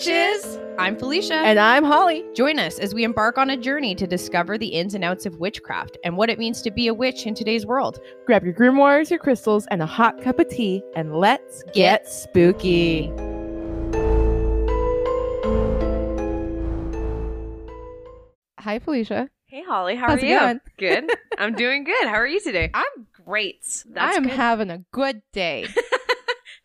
witches! I'm Felicia. And I'm Holly. Join us as we embark on a journey to discover the ins and outs of witchcraft and what it means to be a witch in today's world. Grab your grimoires, your crystals, and a hot cup of tea, and let's get spooky. Hi, Felicia. Hey Holly, how How's are it you? going? Good. I'm doing good. How are you today? I'm great. That's I'm good. having a good day.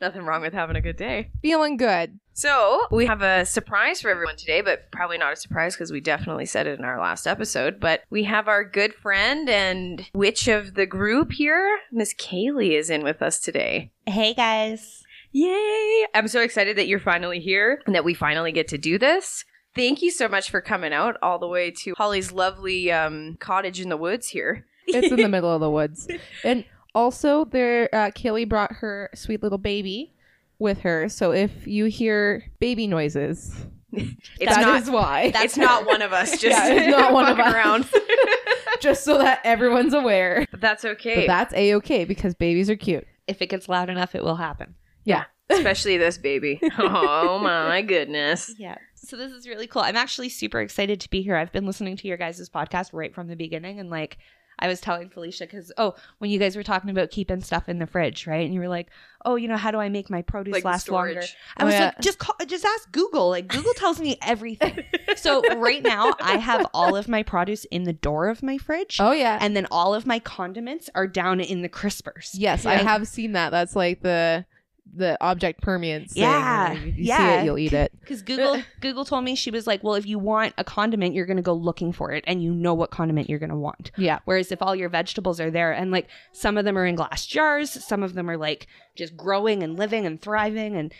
Nothing wrong with having a good day. Feeling good. So, we have a surprise for everyone today, but probably not a surprise because we definitely said it in our last episode. But we have our good friend and witch of the group here, Miss Kaylee, is in with us today. Hey guys. Yay! I'm so excited that you're finally here and that we finally get to do this. Thank you so much for coming out all the way to Holly's lovely um, cottage in the woods here. It's in the middle of the woods. And also, there, uh, Kaylee brought her sweet little baby with her. So if you hear baby noises, It's that not is why. it's not one of us just Yeah, it's not one of fucking us. around. Just so that everyone's aware. but that's okay. But that's a okay because babies are cute. If it gets loud enough, it will happen. Yeah. Especially this baby. Oh my goodness. Yeah. So this is really cool. I'm actually super excited to be here. I've been listening to your guys' podcast right from the beginning and like I was telling Felicia because oh, when you guys were talking about keeping stuff in the fridge, right? And you were like, "Oh, you know, how do I make my produce Like the last longer?" I Oh, was yeah. like, "Just call, just ask Google. Like Google tells me everything." so right now, I have all of my produce in the door of my fridge, Oh yeah. and then all of my condiments are down in the crispers. yes, I have seen that. That's like the the object thing. Yeah, If you see yeah. it, you'll eat it. Because Google Google told me she was like, well, if you want a condiment, you're gonna go looking for it, and you know what condiment you're gonna want. Yeah. Whereas if all your vegetables are there, and like some of them are in glass jars, some of them are like just growing and living and thriving, and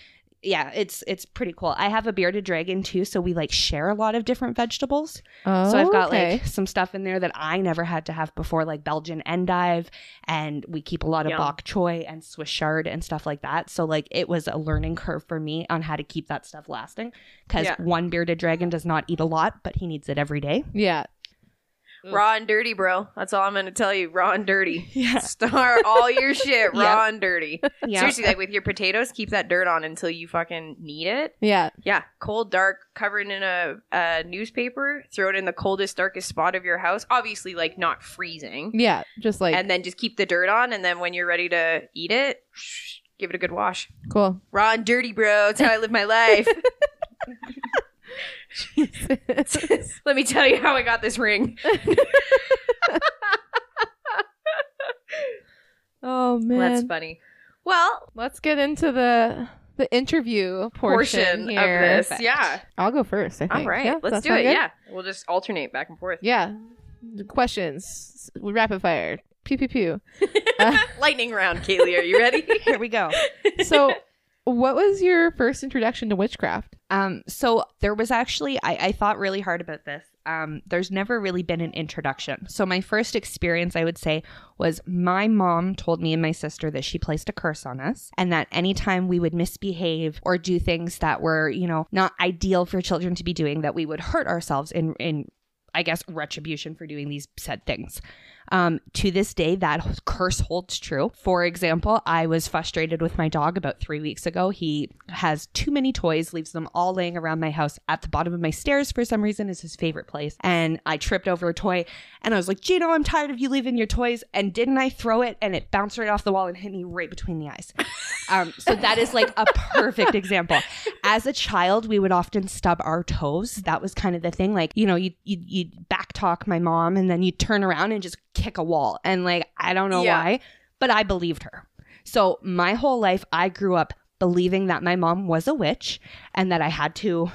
yeah, it's it's pretty cool. I have a bearded dragon too, so we like share a lot of different vegetables. Oh, so I've got okay. like some stuff in there that I never had to have before, like Belgian endive, and we keep a lot of Yum. bok choy and Swiss chard and stuff like that. So like it was a learning curve for me on how to keep that stuff lasting because Yeah. one bearded dragon does not eat a lot, but he needs it every day. yeah. Raw and dirty, bro. That's all I'm going to tell you. Raw and dirty. Yeah, Start all your shit raw Yeah. and dirty. yeah. Seriously, like with your potatoes, keep that dirt on until you fucking need it. Yeah. Yeah, cold, dark, covered in a, a newspaper. Throw it in the coldest, darkest spot of your house. Obviously, like not freezing. Yeah. Just like and then just keep the dirt on. And then when you're ready to eat it, give it a good wash. cool. Raw and dirty, bro. That's how I live my life. Let me tell you how I got this ring. oh man. That's funny. Well, Let's get into the the interview portion, portion here. of this. Yeah. I'll go first. I think. All right. Yeah, Let's do it. good? Yeah. We'll just alternate back and forth. Yeah. Questions. Rapid fire. Pew pew pew. Uh, Lightning round, Kaylee. Are you ready? Here we go. so, what was your first introduction to witchcraft? Um, so there was actually I, I thought really hard about this. Um, there's never really been an introduction. So my first experience, I would say, was my mom told me and my sister that she placed a curse on us, and that anytime we would misbehave or do things that were, you know, not ideal for children to be doing, that we would hurt ourselves in in I guess retribution for doing these said things. Um, to this day, that curse holds true. For example, I was frustrated with my dog about three weeks ago. He has too many toys, leaves them all laying around my house at the bottom of my stairs for some reason is his favorite place. And I tripped over a toy and I was like, Gino, I'm tired of you leaving your toys. And didn't I throw it and it bounced right off the wall and hit me right between the eyes? Um, so that is like a perfect example. As a child, we would often stub our toes. That was kind of the thing. Like, you know, you you you'd backtalk my mom and then you'd turn around and just kick a wall. And like, I don't know Yeah. why, but I believed her. So my whole life, I grew up believing that my mom was a witch and that I had to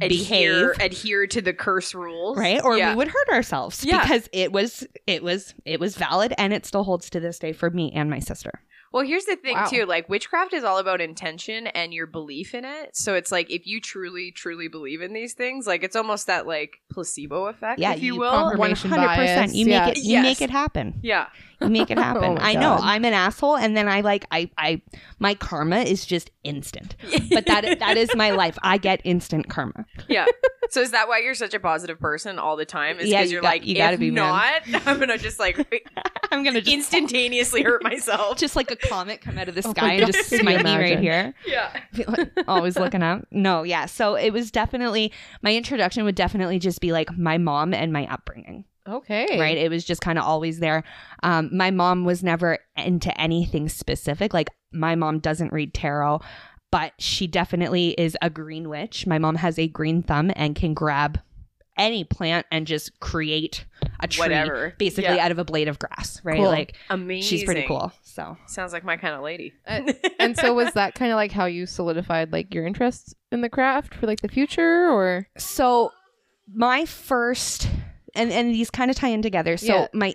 adhere behave adhere to the curse rules, right or yeah. we would hurt ourselves Yeah. because it was it was it was valid and it still holds to this day for me and my sister Well, here's the thing Wow. too. Like witchcraft is all about intention and your belief in it. So it's like if you truly, truly believe in these things, like it's almost that like placebo effect, yeah if you, you will. confirmation 100% bias, you make yeah. it you Yes. make it happen Yeah. you make it happen Oh my i know i'm an asshole and then i like i i my karma is just instant but that that is my life i get instant karma yeah. So is that why you're such a positive person all the time? Is Yeah, because you you're got- like, you gotta if be, man. not, I'm gonna just like i'm gonna instantaneously hurt myself. just like a a comet come out of the Oh sky my and just God. smite me right here. Yeah. Always looking up. No, yeah. So it was definitely my introduction would definitely just be like my mom and my upbringing. Okay. right? It was just kind of always there. Um, my mom was never into anything specific. Like my mom doesn't read tarot, but she definitely is a green witch. My mom has a green thumb and can grab any plant and just create a tree Whatever. basically Yeah. out of a blade of grass, right? Cool. Like Amazing. she's pretty cool. So Sounds like my kind of lady. Uh, and so was that kind of like how you solidified like your interest in the craft for like the future or so my first and and these kind of tie in together so Yeah. my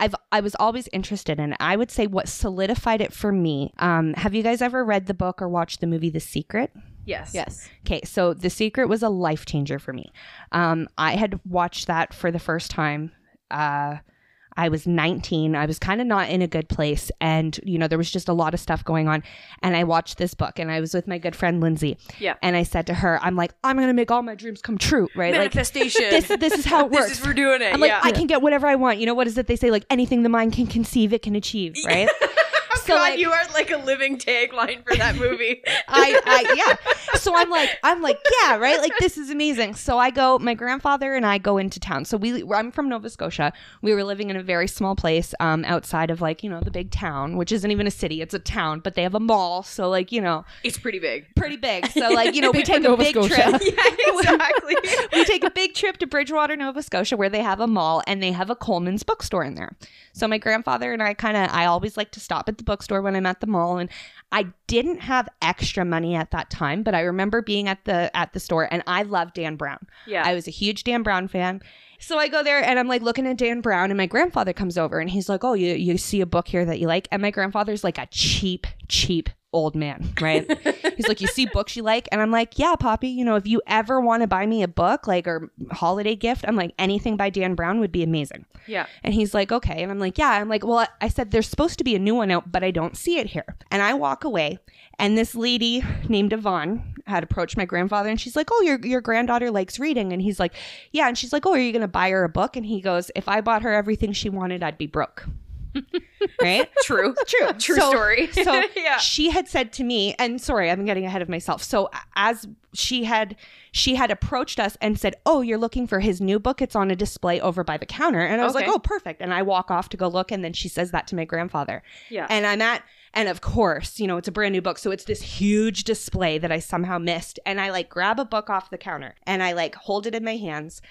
I've I was always interested in it. I would say what solidified it for me. Um, have you guys ever read the book or watched the movie The Secret? Yes. yes Okay, so The Secret was a life changer for me. Um, I had watched that for the first time. Uh, I was 19. I was kind of not in a good place. And, you know, there was just a lot of stuff going on. And I watched this book and I was with my good friend Lindsay. Yeah. And I said to her, I'm like, I'm going to make all my dreams come true, right? Like, Manifestation. this, this is how it works. This is we're doing it. I'm like, yeah. I can get whatever I want. You know, what is it they say? Like, anything the mind can conceive, it can achieve, right? oh God, you are like a living tagline for that movie. I, I yeah. So I'm like, I'm like, yeah, right. Like this is amazing. So I go, my grandfather and I go into town. So we, I'm from Nova Scotia. We were living in a very small place, um, outside of like you know the big town, which isn't even a city, it's a town, but they have a mall. So like you know, it's pretty big. pretty big. So like you know, we take a big Scotia. trip. Yeah, exactly. we take a big trip to Bridgewater, Nova Scotia, where they have a mall and they have a Coleman's bookstore in there. So my grandfather and I kind of, I always like to stop at the bookstore when I'm at the mall, and I didn't have extra money at that time, but I remember being at the at the store, and I love Dan Brown. yeah. I was a huge Dan Brown fan. So I go there and I'm like looking at Dan Brown, and my grandfather comes over and he's like, "Oh, you you see a book here that you like?" And my grandfather's like a cheap, cheap old man, right? he's like, "You see books you like?" And I'm like, "Yeah, Poppy. You know, if you ever want to buy me a book, like or holiday gift, I'm like anything by Dan Brown would be amazing." yeah. And he's like, okay. And I'm like, yeah. I'm like, well, I- said, there's supposed to be a new one out, but I don't see it here. And I walk away, and this lady named Yvonne had approached my grandfather, and she's like, oh, your, your granddaughter likes reading. And he's like, yeah. And she's like, oh, are you going to buy her a book? And he goes, if I bought her everything she wanted, I'd be broke. right? True. True. True So- story. So yeah. she had said to me, and sorry, I'm getting ahead of myself. So as she had she had approached us and said, "Oh, you're looking for his new book? It's on a display over by the counter." And I was Okay. like, "Oh, perfect." And I walk off to go look, and then she says that to my grandfather. Yeah. And I'm at and of course, you know, it's a brand new book, so it's this huge display that I somehow missed. And I like grab a book off the counter and I like hold it in my hands.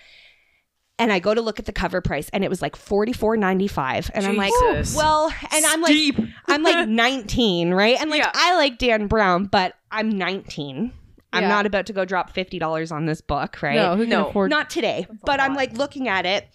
And I go to look at the cover price and it was like forty four ninety five. And I'm like, Jesus. well, and I'm like Steep. I'm like 19, right? And like Yeah. I like Dan Brown, but I'm 19. I'm Yeah. not about to go drop fifty dollars on this book, right? no who can No, afford not today. a But I'm like looking at it,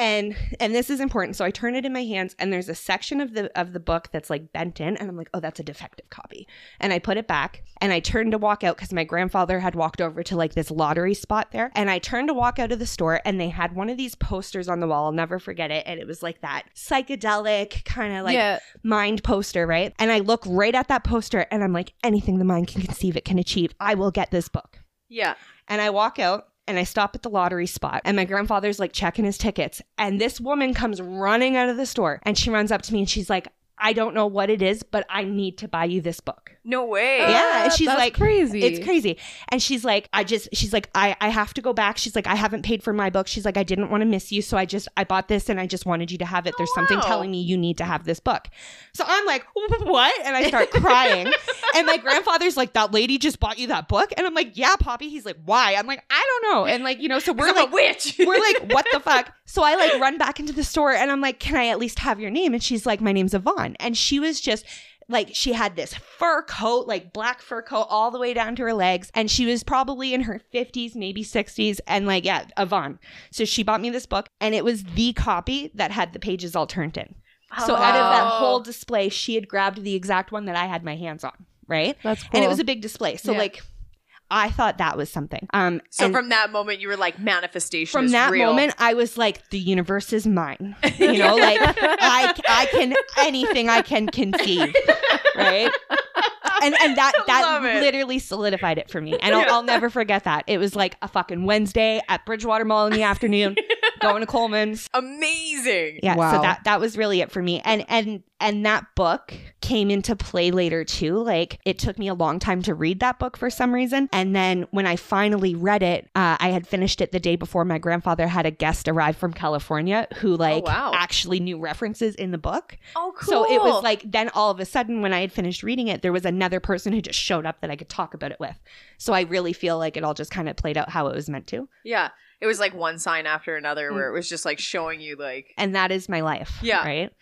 and and this is important. So I turn it in my hands, and there's a section of the of the book that's like bent in, and I'm like, oh, that's a defective copy. And I put it back, and I turned to walk out because my grandfather had walked over to like this lottery spot there, and I turned to walk out of the store, and they had one of these posters on the wall. I'll never forget it, and it was like that psychedelic kind of like yeah mind poster, right? And I look right at that poster and I'm like, anything the mind can conceive, it can achieve. I will get this book. Yeah. And I walk out and I stop at the lottery spot and my grandfather's like checking his tickets. And this woman comes running out of the store and she runs up to me and she's like, I don't know what it is, but I need to buy you this book. No way. Yeah, and Uh, she's that's like- crazy It's crazy. And she's like, I just, she's like, I, I have to go back. She's like, I haven't paid for my book. She's like, I didn't want to miss you. So I just, I bought this and I just wanted you to have it. There's something wow. telling me you need to have this book. So I'm like, what? And I start crying. and my grandfather's like, that lady just bought you that book? And I'm like, yeah, Poppy. He's like, why? I'm like, I don't know. And like, you know, so we're like, a witch. we're like, what the fuck? So I like run back into the store and I'm like, can I at least have your name? And she's like, my name's Yvonne. And she was just like, she had this fur coat, like black fur coat all the way down to her legs. And she was probably in her 50s, maybe 60s. And like, yeah, Yvonne. So she bought me this book and it was the copy that had the pages all turned in. So out of that Oh. whole display, she had grabbed the exact one that I had my hands on. Right. that's cool And it was a big display. So Yeah. like, I thought that was something. Um, So from that moment, you were like, manifestation. from that real. moment i was like the universe is mine you know like i i can anything i can conceive right and and that that literally solidified it for me and I'll. I'll never forget that it was like a fucking wednesday at bridgewater mall in the afternoon going to Coleman's. Amazing. Yeah, Wow. so that that was really it for me. And and and that book came into play later too. Like it took me a long time to read that book for some reason. And then when I finally read it, uh, I had finished it the day before my grandfather had a guest arrive from California who like wow. actually knew references in the book. Oh, cool. So it was like then all of a sudden when I had finished reading it, there was another person who just showed up that I could talk about it with. So I really feel like it all just kind of played out how it was meant to. yeah. It was like one sign after Mm. another where it was just like showing you like And that is my life. Yeah. Right.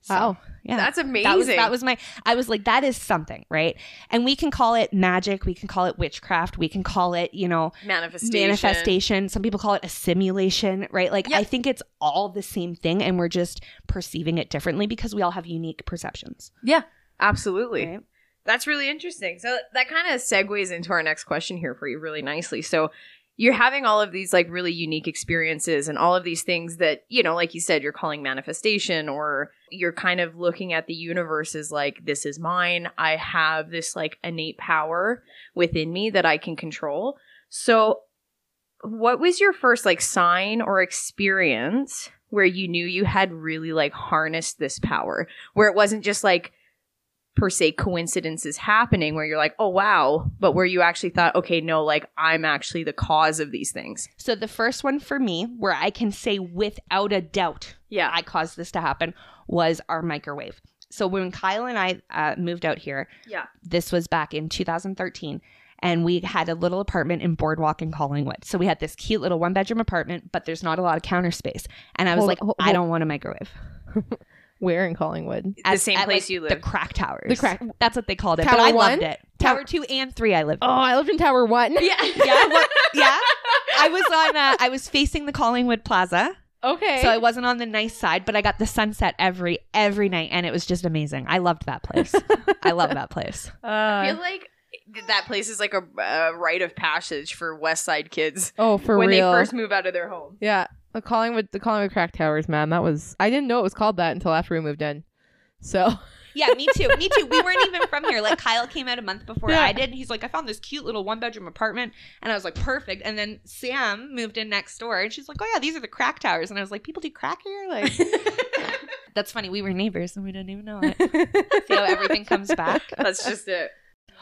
So, Wow. yeah. that's amazing. That was that was my I was like that is something, right? And we can call it magic, we can call it witchcraft, we can call it, you know, manifestation. manifestation. Some people call it a simulation, right? Like Yep. I think it's all the same thing and we're just perceiving it differently because we all have unique perceptions. Yeah, absolutely. Right? That's really interesting. So that kind of segues into our next question here for you really nicely. So you're having all of these like really unique experiences and all of these things that, you know, like you said, you're calling manifestation or you're kind of looking at the universe as like, this is mine. I have this like innate power within me that I can control. So what was your first like sign or experience where you knew you had really like harnessed this power? Where it wasn't just like, per se coincidences happening where you're like, oh wow, but where you actually thought, okay, no, like I'm actually the cause of these things. So the first one for me where I can say without a doubt Yeah. I caused this to happen was our microwave. So when Kyle and I uh, moved out here, Yeah. this was back in 2013 and we had a little apartment in boardwalk in collingwood so we had this cute little one bedroom apartment but there's not a lot of counter space and i was Hold- like hold- i don't want a microwave Where in Collingwood? The same place like, you live. the crack towers The crack- that's what they called it Tower but i one? loved it Tower- tower two and three i lived Oh, I lived in Tower One. yeah. yeah what, yeah i was on uh, i was facing the collingwood plaza Okay. so i wasn't on the nice side but i got the sunset every every night and it was just amazing i loved that place i love that place I uh, feel like that place is like a, a rite of passage for West Side kids oh, for when real. they first move out of their home. Yeah, the Collingwood, the Collingwood Crack Towers, man. That was I didn't know it was called that until after we moved in. So Yeah, me too. Me too. We weren't even from here. Like Kyle came out a month before Yeah. I did. He's like, I found this cute little one bedroom apartment, and I was like, perfect. And then Sam moved in next door, and she's like, Oh yeah, these are the crack towers. And I was like, People do crack here. Like, that's funny. We were neighbors, and we didn't even know it. See how everything comes back. That's just it.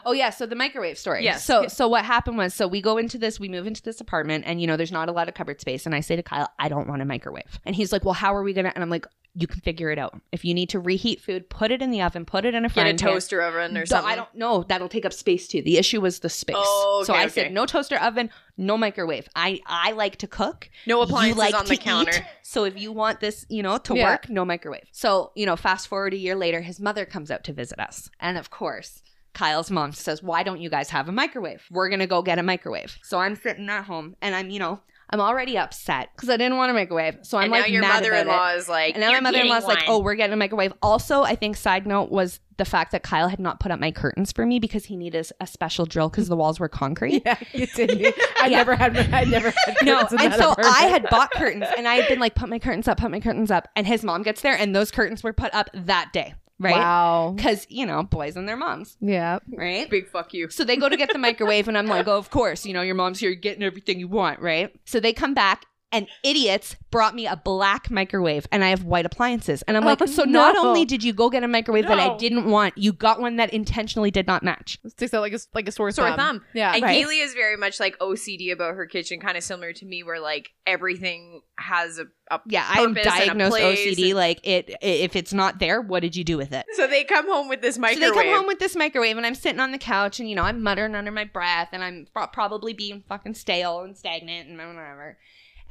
Oh yeah, so the microwave story. Yes. So so what happened was so we go into this, we move into this apartment, and you know there's not a lot of cupboard space, and I say to Kyle, I don't want a microwave, and he's like, Well, how are we gonna? And I'm like, You can figure it out. If you need to reheat food, put it in the oven, put it in a Get a frying pan. toaster oven or something. I don't know. That'll take up space too. The issue was the space. Oh, okay, so I okay. said no toaster oven, no microwave. I I like to cook. No appliances like on the counter. eat. So if you want this, you know, to Yeah. work, no microwave. So, you know, fast forward a year later, his mother comes out to visit us. And of course, Kyle's mom says, Why don't you guys have a microwave? We're going to go get a microwave. So I'm sitting at home and I'm, you know, I'm already upset because I didn't want a microwave. So I'm and like, now your mad mother-in-law is like, And now my "You're mother in law's getting like, oh, we're getting a microwave. Also, I think side note was the fact that Kyle had not put up my curtains for me because he needed a special drill because the walls were concrete. yeah, continue. I Yeah. never had. I never had. No, curtains in and that so apartment. I had bought curtains and I had been like, put my curtains up, put my curtains up. And his mom gets there and those curtains were put up that day, right? Wow. Because, you know, boys and their moms, Yeah. right? big fuck you. So they go to get the microwave, and I'm like, oh, of course, you know, your mom's here getting everything you want, right? So they come back, and idiots brought me a black microwave, and I have white appliances. And I'm like, Oh, so not only did you go get a microwave that I didn't want, you got one that intentionally did not match. Sticks out like a like a sore, Sore thumb. thumb. Yeah. And right. Kaylee is very much like OCD about her kitchen, kind of similar to me, where like everything has a, a Yeah, I'm purpose and a diagnosed place OCD. and- Like, it if it's not there, what did you do with it? So they come home with this microwave. So microwave. they come home with this microwave, and I'm sitting on the couch, and you know, I'm muttering under my breath, and I'm probably being fucking stale and stagnant and whatever.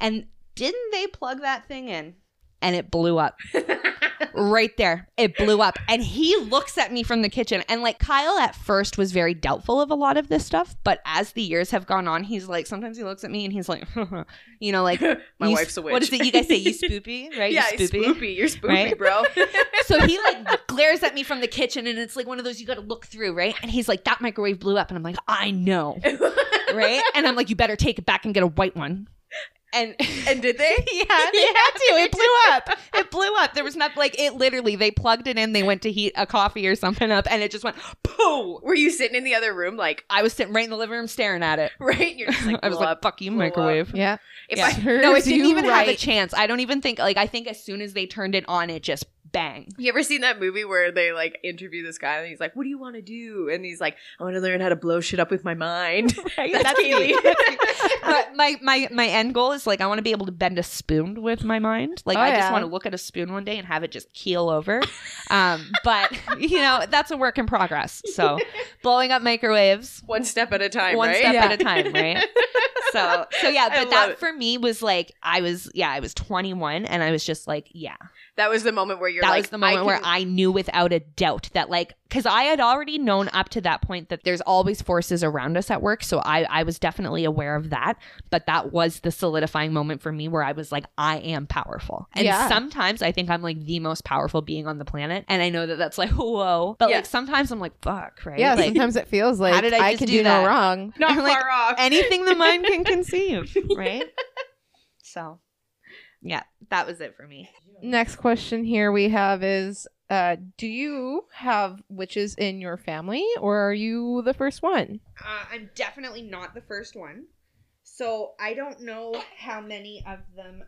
And didn't they plug that thing in? And it blew up right there. It blew up. And he looks at me from the kitchen. And like Kyle at first was very doubtful of a lot of this stuff. But as the years have gone on, he's like, sometimes he looks at me and he's like, you know, like, My wife's a witch. What is it you guys say? You spoopy, right? yeah, you it's spoopy. You're spoopy, Right? bro. so he like glares at me from the kitchen and it's like one of those you gotta look through, right? And he's like, that microwave blew up. And I'm like, I know. Right? And I'm like, you better take it back and get a white one. And And did they? yeah, they had to. It blew up. It blew up. There was not like it literally. They plugged it in. They went to heat a coffee or something up, and it just went pooh. Were you sitting in the other room, like I was sitting right in the living room staring at it. right? You're just like, I was blow like, up. "Fuck you, blow up." microwave." Yeah. If Yeah. I, No, it didn't you even have a chance. I don't even think like I think as soon as they turned it on, it just bang. you ever seen that movie where they like interview this guy and he's like, "What do you want to do?" And he's like, "I want to learn how to blow shit up with my mind." Right? That's me. Kaylee. That's but my my my end goal is like I want to be able to bend a spoon with my mind. Like Oh, I yeah. just want to look at a spoon one day and have it just keel over. Um, but you know that's a work in progress. So blowing up microwaves One step at a time, one right? step Yeah. at a time, right? so so yeah, but that it. for me was like I was yeah I was 21 and I was just like yeah That was the moment where you're that like, was the moment where can- I knew without a doubt that like because I had already known up to that point that there's always forces around us at work. So I I was definitely aware of that. But that was the solidifying moment for me where I was like, I am powerful. And Yeah. sometimes I think I'm like the most powerful being on the planet. And I know that that's like, whoa. But Yeah. like sometimes I'm like, fuck, right? Yeah, Like, sometimes it feels like did I I, just can do do, that? no wrong. not I'm like, far off. anything the mind can conceive, right? So yeah, that was it for me. Next question here we have is uh, do you have witches in your family or are you the first one? Uh, I'm definitely not the first one. So I don't know how many of them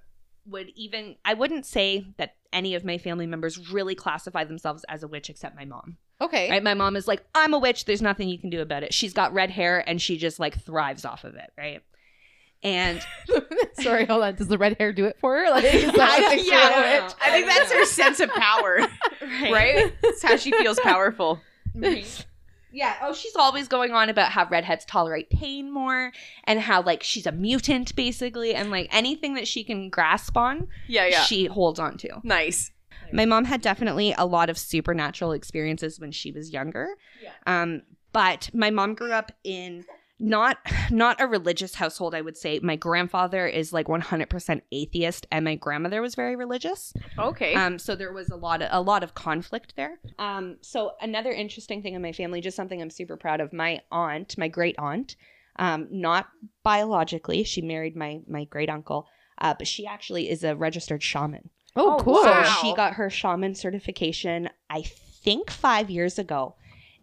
would even. I wouldn't say that any of my family members really classify themselves as a witch except my mom. Okay. Right? My mom is like, I'm a witch. There's nothing you can do about it. She's got red hair and she just like thrives off of it. Right. And Sorry, hold on. Does the red hair do it for her? Like, is that I- what makes her yeah, I a don't witch? know. I think that's her sense of power, right? It's how she feels powerful. Yeah. Oh, she's always going on about how redheads tolerate pain more and how like she's a mutant basically and like anything that she can grasp on, Yeah, yeah. she holds on to. nice. My mom had definitely a lot of supernatural experiences when she was younger. Yeah. Um, but my mom grew up in not not a religious household, I would say. My grandfather is like 100% atheist and my grandmother was very religious. Okay. Um, so there was a lot of a lot of conflict there. Um, so another interesting thing in my family, just something I'm super proud of. My aunt, my great aunt, um, not biologically, she married my my great uncle, uh, but she actually is a registered shaman. Oh, Oh, cool. So Wow. she got her shaman certification, I think, five years ago.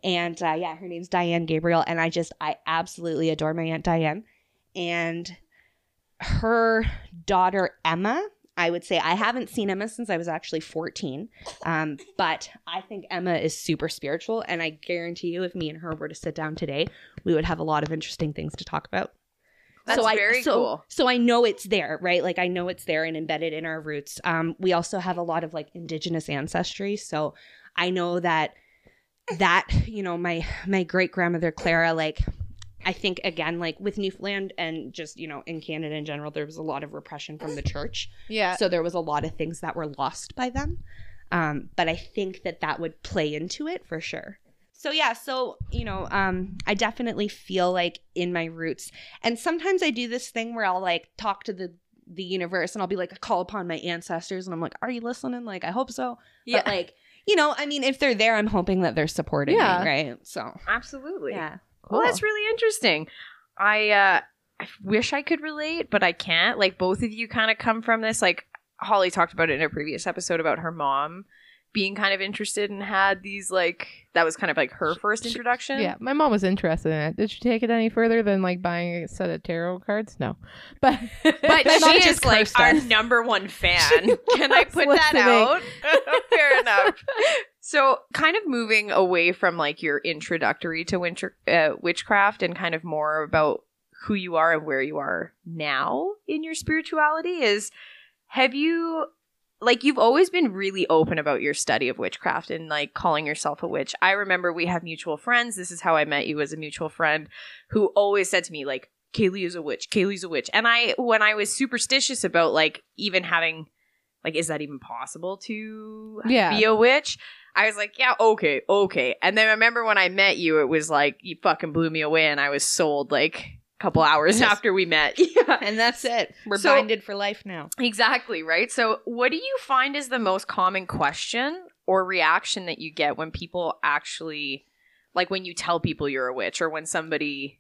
And uh, yeah, her name's Diane Gabriel, and I just I absolutely adore my aunt Diane, and her daughter Emma. I would say I haven't seen Emma since I was actually 14. Um, but I think Emma is super spiritual. And I guarantee you, if me and her were to sit down today, we would have a lot of interesting things to talk about. That's I- very so- cool. So I know it's there, right? Like I know it's there and embedded in our roots. Um, we also have a lot of like indigenous ancestry. So I know that that, you know, my my great grandmother Clara, like I think again, like with Newfoundland and just, you know, in Canada in general, there was a lot of repression from the church. Yeah. So there was a lot of things that were lost by them. Um, but I think that that would play into it for sure. So yeah, so you know, um, I definitely feel like in my roots, and sometimes I do this thing where I'll like talk to the the universe, and I'll be like, call upon my ancestors, and I'm like, are you listening? Like, I hope so. Yeah, But like, you know, I mean, if they're there, I'm hoping that they're supporting Yeah. me, right? So absolutely. yeah, Well, that's really interesting. I uh I wish I could relate, but I can't. Like both of you kind of come from this like Holly talked about it in a previous episode about her mom being kind of interested and had these like that was kind of like her first introduction. Yeah, my mom was interested in it. Did she take it any further than like buying a set of tarot cards? No, but But she is like cursed our us. number one fan. Can I put that out? Fair enough. So, kind of moving away from like your introductory to winter, uh, witchcraft and kind of more about who you are and where you are now in your spirituality is have you like you've always been really open about your study of witchcraft and like calling yourself a witch. I remember we have mutual friends. This is how I met you as a mutual friend who always said to me like Kaylee is a witch. Kaylee's a witch. And I when I was superstitious about like even having like is that even possible to Yeah. be a witch? I was like, yeah, okay, okay. And then I remember when I met you, it was like you fucking blew me away and I was sold like couple hours Yes. after we met. Yeah. and that's it. We're So- binded for life now. Exactly, right? So, what do you find is the most common question or reaction that you get when people actually, like when you tell people you're a witch or when somebody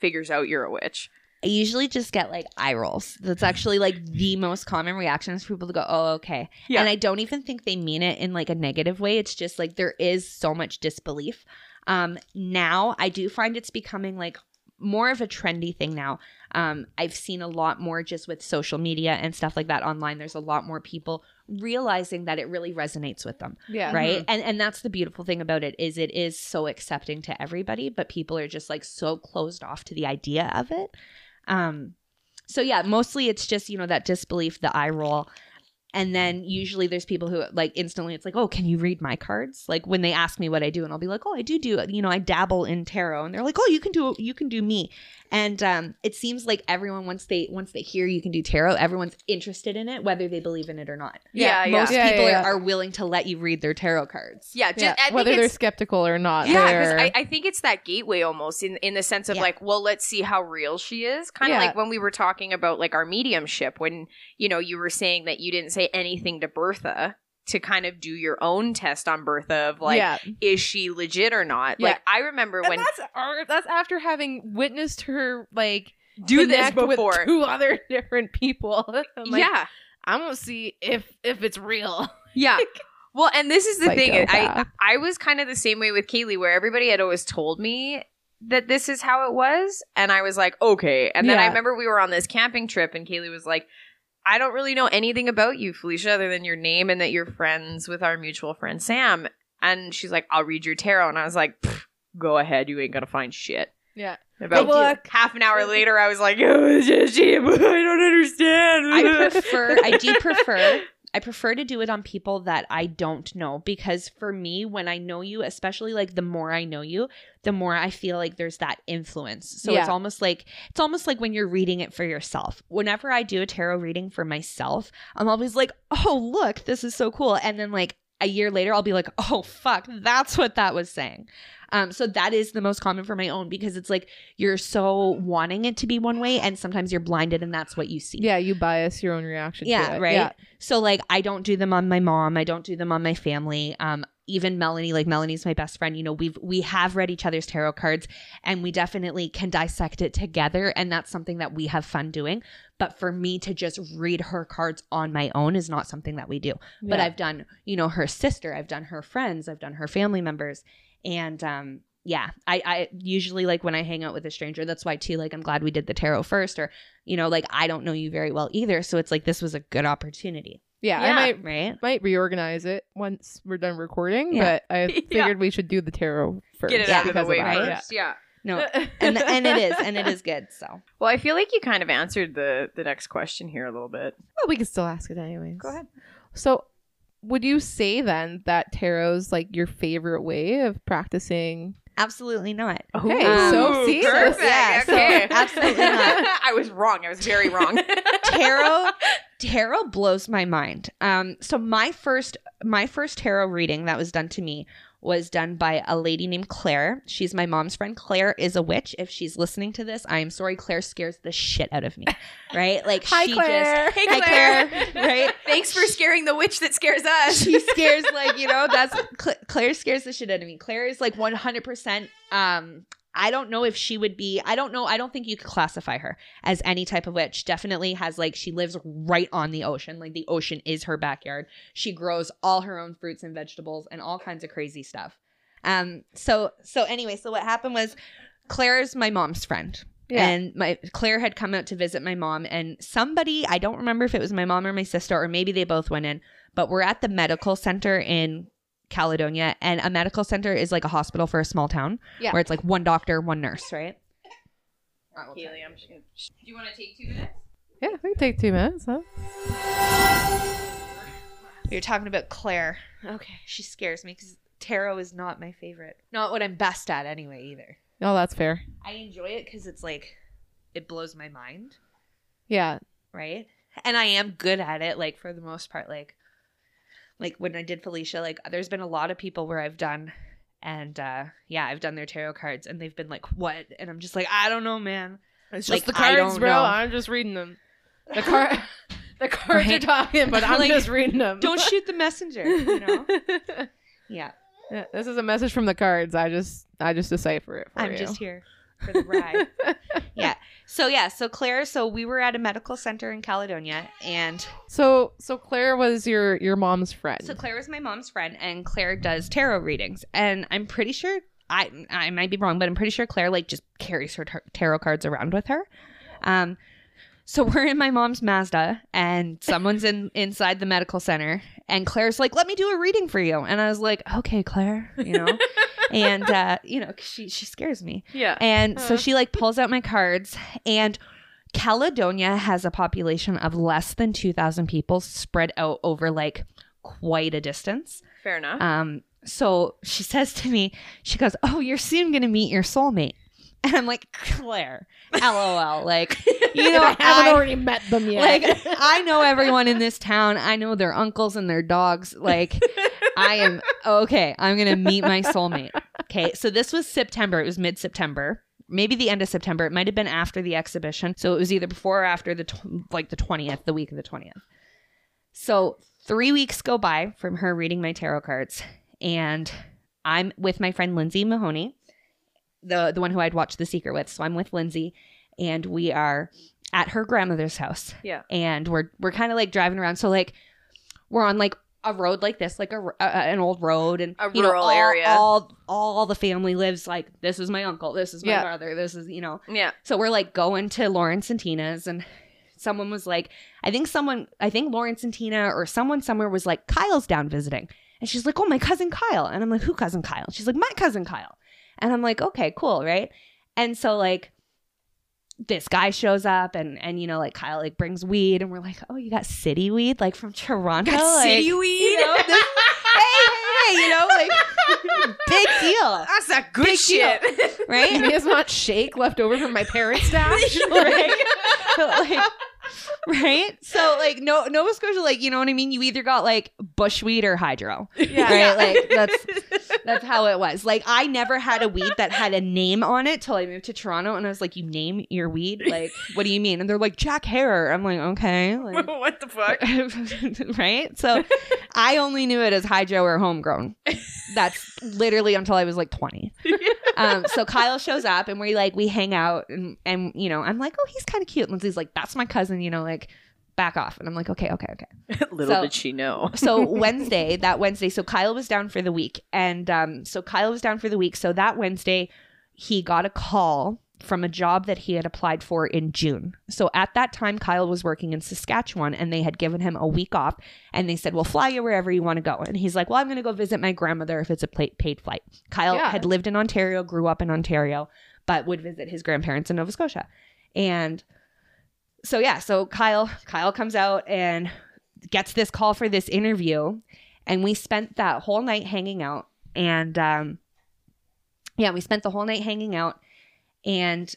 figures out you're a witch? I usually just get like eye rolls. That's actually like the most common reaction is for people to go, "Oh, okay." Yeah. And I don't even think they mean it in like a negative way. It's just like there is so much disbelief. Um, now I do find it's becoming like more of a trendy thing now. Um, I've seen a lot more just with social media and stuff like that online. There's a lot more people realizing that it really resonates with them Yeah. right and and that's the beautiful thing about it is it is so accepting to everybody but people are just like so closed off to the idea of it um so yeah mostly it's just you know that disbelief the eye roll and then usually there's people who like instantly it's like oh can you read my cards like when they ask me what i do and i'll be like oh i do do you know i dabble in tarot and they're like oh you can do you can do me and um it seems like everyone once they once they hear you can do tarot everyone's interested in it whether they believe in it or not Yeah, yeah most yeah. people Yeah, yeah, Are, are willing to let you read their tarot cards Yeah, just, Yeah, Whether they're skeptical or not. Yeah, because I, I think it's that gateway almost in in the sense of Yeah. like, well, let's see how real she is. Kind of Yeah. like when we were talking about like our mediumship, when you know you were saying that you didn't say anything to Bertha to kind of do your own test on Bertha of like, yeah. is she legit or not? Yeah. Like I remember And when that's our- that's after having witnessed her like do this before. with two other different people. I'm like, yeah, I'm gonna see if if it's real. yeah. Well, and this is the thing. I. I was kind of the same way with Kaylee, where everybody had always told me that this is how it was, and I was like, okay. And then I remember we were on this camping trip, and Kaylee was like, I don't really know anything about you, Felicia, other than your name and that you're friends with our mutual friend Sam. And she's like, I'll read your tarot, and I was like, go ahead, you ain't gonna find shit. Yeah. About Good half an hour later, I was like, oh, it's just she, I don't understand. I prefer I do prefer I prefer to do it on people that I don't know because for me when I know you especially like the more I know you the more I feel like there's that influence. So it's almost like it's almost like when you're reading it for yourself. Whenever I do a tarot reading for myself, I'm always like, "Oh, look, this is so cool." And then like a year later I'll be like, "Oh, fuck, that's what that was saying." Um, so that is the most common for my own because it's like you're so wanting it to be one way and sometimes you're blinded and that's what you see. Yeah, you bias your own reaction. Yeah, to it. right. Yeah. So like I don't do them on my mom. I don't do them on my family. Um even Melanie, like Melanie's my best friend, you know, we've we have read each other's tarot cards and we definitely can dissect it together and that's something that we have fun doing. But for me to just read her cards on my own is not something that we do. But I've done, you know, her sister, I've done her friends, I've done her family members and um yeah, I, I usually like when I hang out with a stranger. That's why too. Like I'm glad we did the tarot first, or you know, like I don't know you very well either. So it's like this was a good opportunity, yeah, I might right? might reorganize it once we're done recording, Yeah. but I Yeah. figured we should do the tarot first. Get it Yeah. out of the because way that, right? first. Yeah. No, yeah. and and it is, and it is good. So Well, I feel like you kind of answered the the next question here a little bit. well, we can still ask it anyways. Go ahead. So, would you say then that tarot's like your favorite way of practicing? Absolutely not. Okay, Um, so see, perfect. yeah, so okay. absolutely not. I was wrong. I was very wrong. tarot tarot blows my mind um so my first my first tarot reading that was done to me was done by a lady named claire she's my mom's friend claire is a witch if she's listening to this i am sorry claire scares the shit out of me right like Hi, she Claire. just Hey, Hi, Claire. Claire. right Thanks for scaring the witch that scares us. she scares like you know that's claire scares the shit out of me claire is like 100% um i don't know if she would be i don't know i don't think you could classify her as any type of witch definitely has like she lives right on the ocean like the ocean is her backyard she grows all her own fruits and vegetables and all kinds of crazy stuff um so so anyway so what happened was claire's my mom's friend Yeah. and my Claire had come out to visit my mom, and somebody I don't remember if it was my mom or my sister, or maybe they both went in. But we're at the medical center in Caledonia, and a medical center is like a hospital for a small town, Yeah. where it's like one doctor, one nurse, right? Keely, I'm just gonna. Do you want to take two minutes? yeah, we can take two minutes. Huh? You're talking about Claire. Okay, she scares me because tarot is not my favorite, not what I'm best at anyway either. Oh, that's fair. I enjoy it because it's like it blows my mind. Yeah, right? And I am good at it, like for the most part. Like, like when I did Felicia, like there's been a lot of people where I've done, and uh yeah, I've done their tarot cards, and they've been like, "What?" And I'm just like, "I don't know, man." it's Like, just the cards, bro. know. I'm just reading them. The card, the cards are talking, but I'm Like, just reading them. Don't shoot the messenger, you know? yeah, Yeah, this is a message from the cards. I just, I just decipher it for I'm you. just here. For the ride. yeah. So yeah, so Claire, so we were at a medical center in Caledonia and So so Claire was your your mom's friend. so Claire was my mom's friend and Claire does tarot readings and I'm pretty sure I I might be wrong, but I'm pretty sure Claire like just carries her tar- tarot cards around with her. Um so we're in my mom's Mazda and someone's in inside the medical center and Claire's like, "Let me do a reading for you." And I was like, "Okay, Claire," you know. and uh, you know, 'cause she she scares me. Yeah. And so she like pulls out my cards and Caledonia has a population of less than 2000 people spread out over like quite a distance. Fair enough. Um so she says to me, she goes, "Oh, you're soon going to meet your soulmate." And I'm like, "Claire, LOL." Like, you know, I haven't I- already met them yet. like I know everyone in this town. I know their uncles and their dogs. Like I am okay. I'm gonna meet my soulmate. Okay, so this was September. It was mid September, maybe the end of September. It might have been after the exhibition. So it was either before or after the tw- like the twentieth, the week of the twentieth. So three weeks go by from her reading my tarot cards, and I'm with my friend Lindsay Mahoney, the the one who I'd watched The Secret with. So I'm with Lindsay, and we are at her grandmother's house yeah. and we're we're kind of like driving around. So like we're on like a road like this, like a, a- an old road, and A you know, rural all, area. All all the family lives like this is my uncle, this is my Yeah. brother, this is you know. Yeah. So we're like going to Lawrence and Tina's, and someone was like, I think someone, I think Lawrence and Tina or someone somewhere was like, Kyle's down visiting, and she's like, oh my cousin Kyle, and I'm like, who cousin Kyle? She's like, my cousin Kyle, and I'm like, okay, cool, right? And so like this guy shows up and and you know like Kyle like brings weed and we're like oh you got city weed like from Toronto like, City you weed. know, this- hey hey hey you know like big deal That's a good Big deal. shit. right me is not shake left over from my parents' stash. right like right so like no Nova Scotia like you know what I mean you either got like bushweed or hydro Yeah. right like that's that's how it was. Like I never had a weed that had a name on it till I moved to Toronto, and I was like, "You name your weed? Like, what do you mean?" And they're like, "Jack Herer." I'm like, "Okay." Like, what the fuck? right? So I only knew it as hydro or homegrown. That's literally until I was like 20. Um, so Kyle shows up and we like we hang out and and you know I'm like, oh, he's kind of cute. Lindsay's like, that's my cousin. You know, like back off. And I'm like, okay, okay, okay Little So- did she know. so Wednesday, that Wednesday, so Kyle was down for the week. And um, so Kyle was down for the week. So that Wednesday, he got a call from a job that he had applied for in June. So at that time, Kyle was working in Saskatchewan and they had given him a week off and they said, We'll fly you wherever you want to go. And he's like, Well, I'm going to go visit my grandmother if it's a paid flight. Kyle Yeah. had lived in Ontario, grew up in Ontario, but would visit his grandparents in Nova Scotia. And so yeah, so Kyle Kyle comes out and gets this call for this interview. And we spent that whole night hanging out. And um yeah we spent the whole night hanging out. And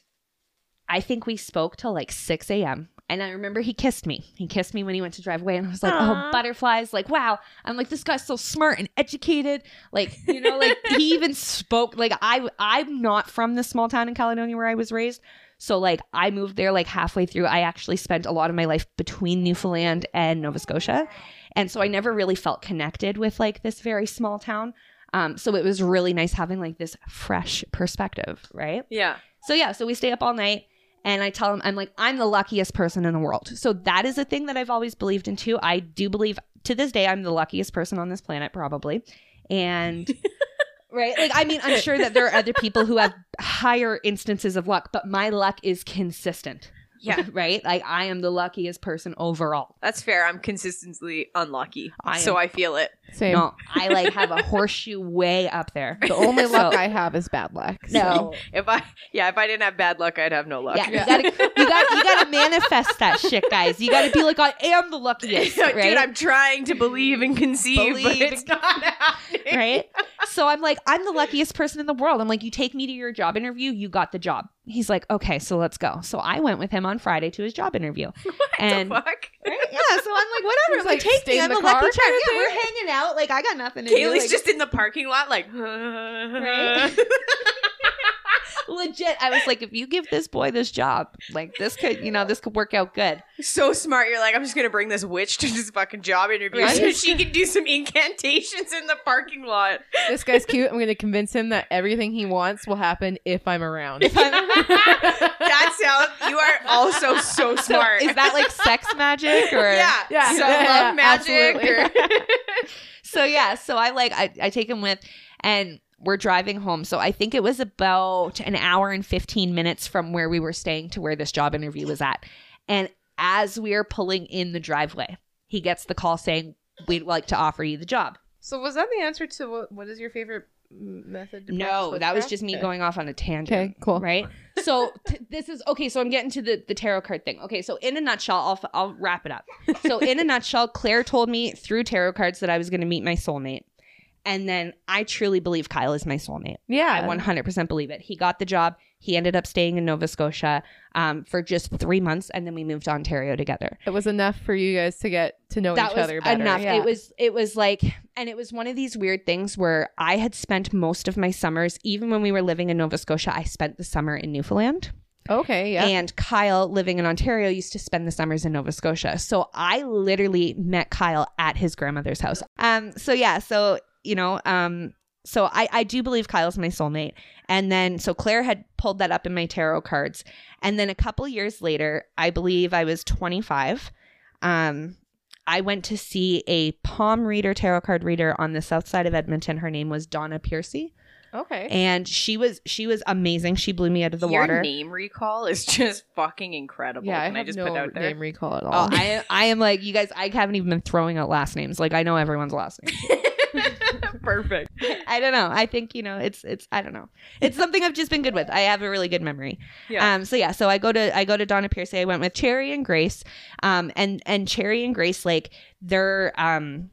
i think we spoke till like 6 a.m and i remember he kissed me. He kissed me when he went to drive away. And i was like Aw. oh butterflies. Like wow. I'm like this guy's so smart and educated. Like you know like he even spoke like i i'm not from the small town in caledonia where i was raised so like I moved there like halfway through. I actually spent a lot of my life between Newfoundland and Nova Scotia. And so I never really felt connected with like this very small town. Um, so it was really nice having like this fresh perspective, right? Yeah. So yeah, so we stay up all night and I tell him I'm like I'm the luckiest person in the world. So that is a thing that I've always believed in too. I do believe to this day I'm the luckiest person on this planet probably. And right? Like I mean, I'm sure that there are other people who have higher instances of luck, but my luck is consistent. Yeah. right? Like I am the luckiest person overall. That's fair. I'm consistently unlucky. I so am- I feel it. Same. No, I like have a horseshoe way up there. The only So- luck I have is bad luck. No. If I yeah, if I didn't have bad luck, I'd have no luck. Yeah, you gotta you got you gotta manifest that shit, guys. You gotta be like, I am the luckiest, right? Dude, I'm trying to believe and conceive, but Believe it's not happening. right? So I'm like, I'm the luckiest person in the world. I'm like, you take me to your job interview, you got the job. He's like, okay, so let's go. So I went with him on Friday to his job interview, and the fuck? right? yeah, so I'm like, whatever. I'm like, like, take me. in I'm the the lucky car charm. kind of Yeah, we're hanging out. Like I got nothing to do. Kaylee's Like, just in the parking lot, like, Right? Legit. I was like, if you give this boy this job, like this could, you know, this could work out good. so smart. You're like, I'm just gonna bring this witch to this fucking job interview Right? so she can do some incantations in the parking lot. this guy's cute. I'm going to convince him that everything he wants will happen if I'm around. That's how you are also so So smart. is that like sex magic or yeah, Yeah. some Yeah, yeah, love magic. absolutely. Or- so yeah, so I like I, I take him with and we're driving home. So I think it was about an hour and 15 minutes from where we were staying to where this job interview was at. And as we are pulling in the driveway, he gets the call saying, We'd like to offer you the job. so was that the answer to what, what is your favorite method? To No, that was just me Okay. going off on a tangent. Okay, cool. Right? So t- this is okay. So I'm getting to the, the tarot card thing. Okay, so in a nutshell, I'll, f- I'll wrap it up. So in a nutshell, Claire told me through tarot cards that I was going to meet my soulmate. And then I truly believe Kyle is my soulmate. Yeah. I 100% believe it. He got the job. He ended up staying in Nova Scotia um, for just three months, and then we moved to Ontario together. It was enough for you guys to get to know that each was other better. enough. Yeah. It was it was like, and it was one of these weird things where I had spent most of my summers, even when we were living in Nova Scotia, I spent the summer in Newfoundland. okay. Yeah. And Kyle, living in Ontario, used to spend the summers in Nova Scotia. So I literally met Kyle at his grandmother's house. Um. So yeah. So you know. Um. So I I do believe Kyle's my soulmate. And then so Claire had pulled that up in my tarot cards. And then a couple years later, I believe I was 25. Um. I went to see a palm reader, tarot card reader on the south side of Edmonton. Her name was Donna Piercy, okay. and she was she was amazing. She blew me out of the Your water. name recall is just fucking incredible. yeah, I Can I, have just no put out there? name recall at all. Oh, I I am like you guys. I haven't even been throwing out last names. Like I know everyone's last name. Perfect. I don't know. I think you know it's it's I don't know. It's something I've just been good with. I have a really good memory. Yeah. Um. So yeah. So I go to I go to Donna Pierce. I went with Cherry and Grace. Um. And and Cherry and Grace like they're um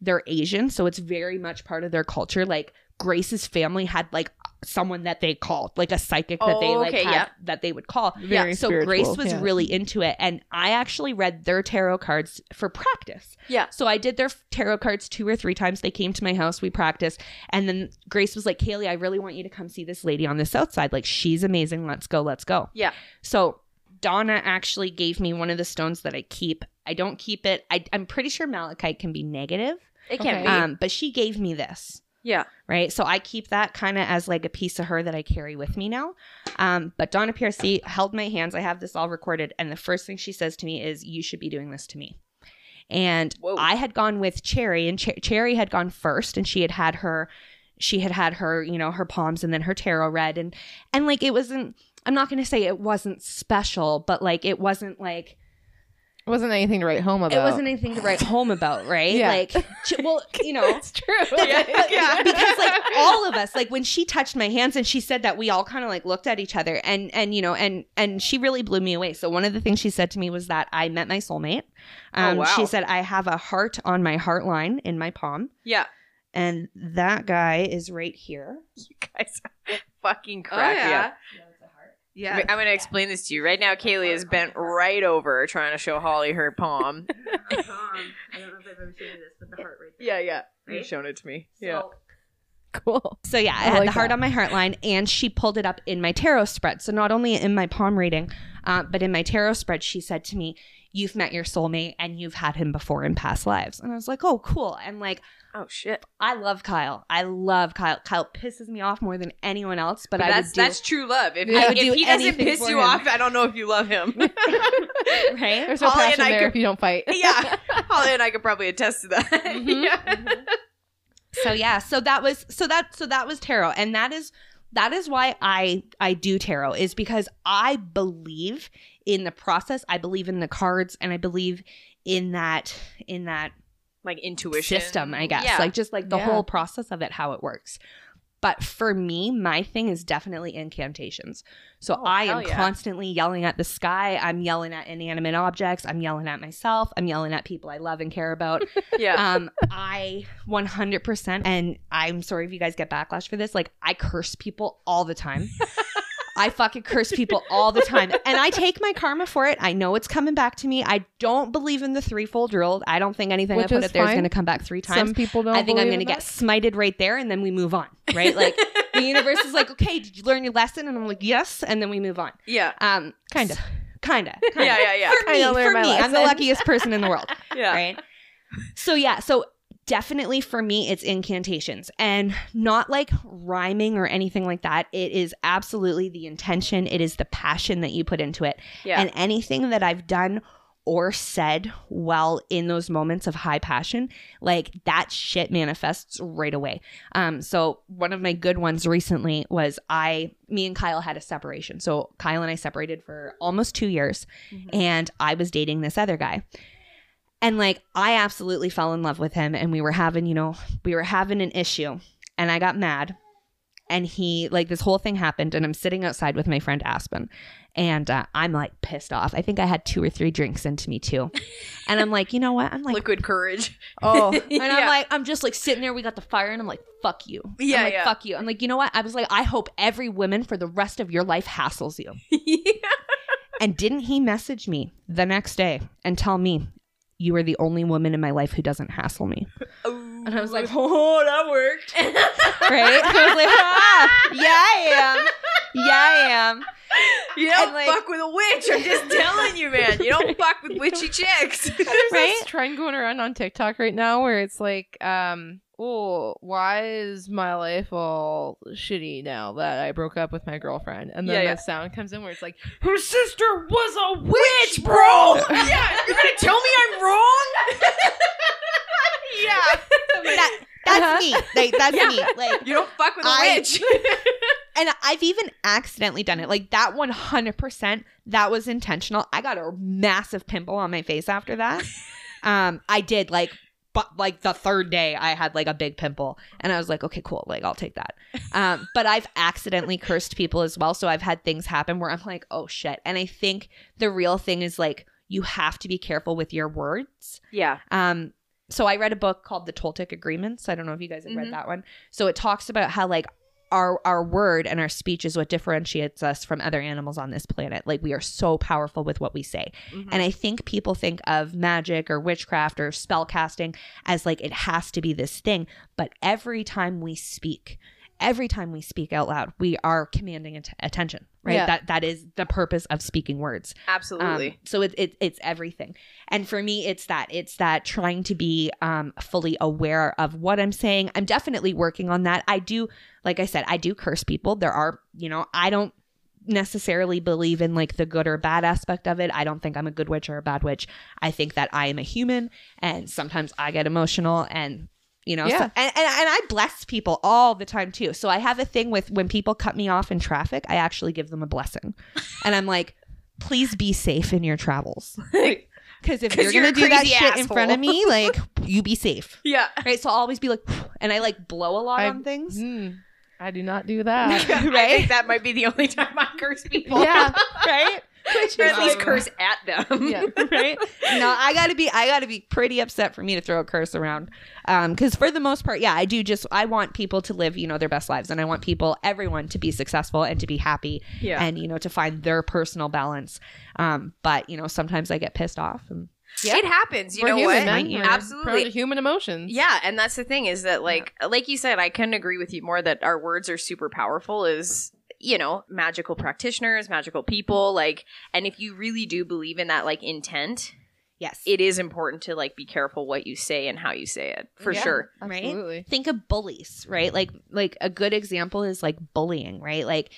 they're Asian, so it's very much part of their culture. Like Grace's family had like someone that they called like a psychic that they Oh, like okay, had, yeah. that they would call Very so spiritual, Grace was yeah. really into it, and I actually read their tarot cards for practice. Yeah. So I did their tarot cards two or three times. They came to my house, we practiced, and then Grace was like, "Kaylee, I really want you to come see this lady on the south side. Like, she's amazing. Let's go, let's go." Yeah. So Donna actually gave me one of the stones that I keep. I don't keep it. I, I'm pretty sure malachite can be negative, It can Okay. be. um, but she gave me this yeah. right? So I keep that kind of as like a piece of her that I carry with me now. Um, but Donna Piercy held my hands. I have this all recorded, and the first thing she says to me is, "You should be doing this to me." And Whoa. I had gone with Cherry, and Ch- Cherry had gone first, and she had had her, she had had her, you know, her palms, and then her tarot read, and and like it wasn't. I'm not going to say it wasn't special, but like it wasn't like it wasn't anything to write home about. it wasn't anything to write home about, right? Yeah. Like, well, you know, It's true. Yeah, yeah. because like all of us like when she touched my hands and she said that we all kind of like looked at each other and and you know and and she really blew me away so one of the things she said to me was that i met my soulmate um Oh, wow. she said i have a heart on my heart line in my palm Yeah. and that guy is right here You guys are fucking crack me up. Yeah I'm going to explain this to you. Right now, Kaylee is bent right over trying to show Holly her palm. i don't know if i've ever shown you this but the heart right there. yeah, yeah. Right? You've shown it to me. Yeah, cool. So yeah, I, I had like the heart that. on my heart line, and she pulled it up in my tarot spread. So not only in my palm reading, uh, but in my tarot spread, she said to me, "You've met your soulmate, and you've had him before in past lives." And I was like, "Oh, cool!" And like, Oh, shit. I love Kyle. I love Kyle. Kyle pisses me off more than anyone else, but, But I that's would do that's true love. If, I if do he doesn't piss you him. off, I don't know if you love him. right. There's no Holly passion there could- if you don't fight. yeah, Holly and I could probably attest to that. Mhm. yeah. so yeah so that was so that so that was tarot and that is that is why i i do tarot is because i believe in the process i believe in the cards and i believe in that in that Like intuition. system i guess. Yeah. like just like the Yeah. whole process of it how it works. But for me my thing is definitely incantations. So Oh, i am yeah. constantly yelling at the sky. I'm yelling at inanimate objects. I'm yelling at myself. I'm yelling at people i love and care about. Yeah. um i 100% and i'm sorry if you guys get backlash for this like i curse people all the time i fucking curse people all the time and i take my karma for it i know it's coming back to me i don't believe in the threefold rule i don't think anything Which i put is it there is going to come back three times Some people don't. i think i'm going to in get smited right there and then we move on right like the universe is like, okay, did you learn your lesson? And I'm like, yes. And then we move on. Yeah. Um, Kinda. Kinda. Yeah, yeah, yeah. For me, Kinda learned for my me, I'm the luckiest person in the world. Yeah. Right. So yeah, so definitely for me, it's incantations and not like rhyming or anything like that. It is absolutely the intention. It is the passion that you put into it. Yeah. And anything that I've done or said while in those moments of high passion, like that shit manifests right away. Um, so one of my good ones recently was I, me and Kyle had a separation. So Kyle and I separated for almost two years, and I was dating this other guy. And like I absolutely fell in love with him, and we were having, you know, we were having an issue, and I got mad. And he, like, this whole thing happened, and I'm sitting outside with my friend Aspen, and uh, I'm like pissed off. I think I had two or three drinks into me too, and I'm like, you know what? I'm like, Liquid courage. Oh, and Yeah. I'm like, I'm just like sitting there. We got the fire, and I'm like, fuck you. Yeah, I'm like, yeah. fuck you. I'm like, you know what? I was like, I hope every woman for the rest of your life hassles you. yeah. And didn't he message me the next day and tell me you are the only woman in my life who doesn't hassle me? And I was like, oh, that worked. right? I was like, ah, yeah, I am. Yeah, I am. You don't And, like- fuck with a witch. I'm just telling you, man. You don't fuck with witchy chicks. There's Right? this trend going around on TikTok right now where it's like, um, oh, why is my life all shitty now that I broke up with my girlfriend? And then Yeah, the sound comes in where it's like, her sister was a Witch, bro. yeah, you're gonna tell me I'm wrong? yeah. That, that's me. Like, that's Yeah. me. Like, You don't fuck with a I- witch. And I've even accidentally done it. Like that 100%, that was intentional. I got a massive pimple on my face after that. um, I did like, but like the third day, I had like a big pimple, and I was like, okay, cool, like I'll take that. Um, but I've accidentally cursed people as well, so I've had things happen where I'm like, oh shit. And I think the real thing is like you have to be careful with your words. yeah. Um, so I read a book called The Toltec Agreements. I don't know if you guys have read that one. So it talks about how like our our word and our speech is what differentiates us from other animals on this planet. Like we are so powerful with what we say. Mm-hmm. And I think people think of magic or witchcraft or spell casting as like it has to be this thing, but every time we speak, every time we speak out loud, we are commanding att- attention, right? Yeah. That that is the purpose of speaking words. Absolutely. Um, so it, it, it's everything. And for me, it's that. It's that trying to be um, fully aware of what I'm saying. I'm definitely working on that. I do, like I said, I do curse people. There are, you know, I don't necessarily believe in like the good or bad aspect of it. I don't think I'm a good witch or a bad witch. I think that I am a human and sometimes I get emotional and you know, so- and, and, and I bless people all the time too. So I have a thing with when people cut me off in traffic, I actually give them a blessing. And I'm like, please be safe in your travels. Because if 'Cause you're you're gonna do that crazy shit in front of me, like you be safe. yeah. Right. So I'll always be like, and I like blow a lot I- on things. hmm, I do not do that. I think that might be the only time I curse people. yeah. right? Which or at least curse at them. Yeah. right? No, I gotta be I gotta be pretty upset for me to throw a curse around. Um, because for the most part, yeah, I do just I want people to live, you know, their best lives and I want people, everyone to be successful and to be happy Yeah. and, you know, to find their personal balance. Um, but you know, sometimes I get pissed off and Yeah. It happens. You We're know human, what? man. We're Absolutely. to human emotions. Yeah, and that's the thing is that like like you said, I couldn't agree with you more that our words are super powerful is you know, magical practitioners, magical people, like and if you really do believe in that like intent, yes. it is important to like be careful what you say and how you say it. For Yeah. sure. Right? Absolutely. think of bullies, right? Like like a good example is like bullying, right? Like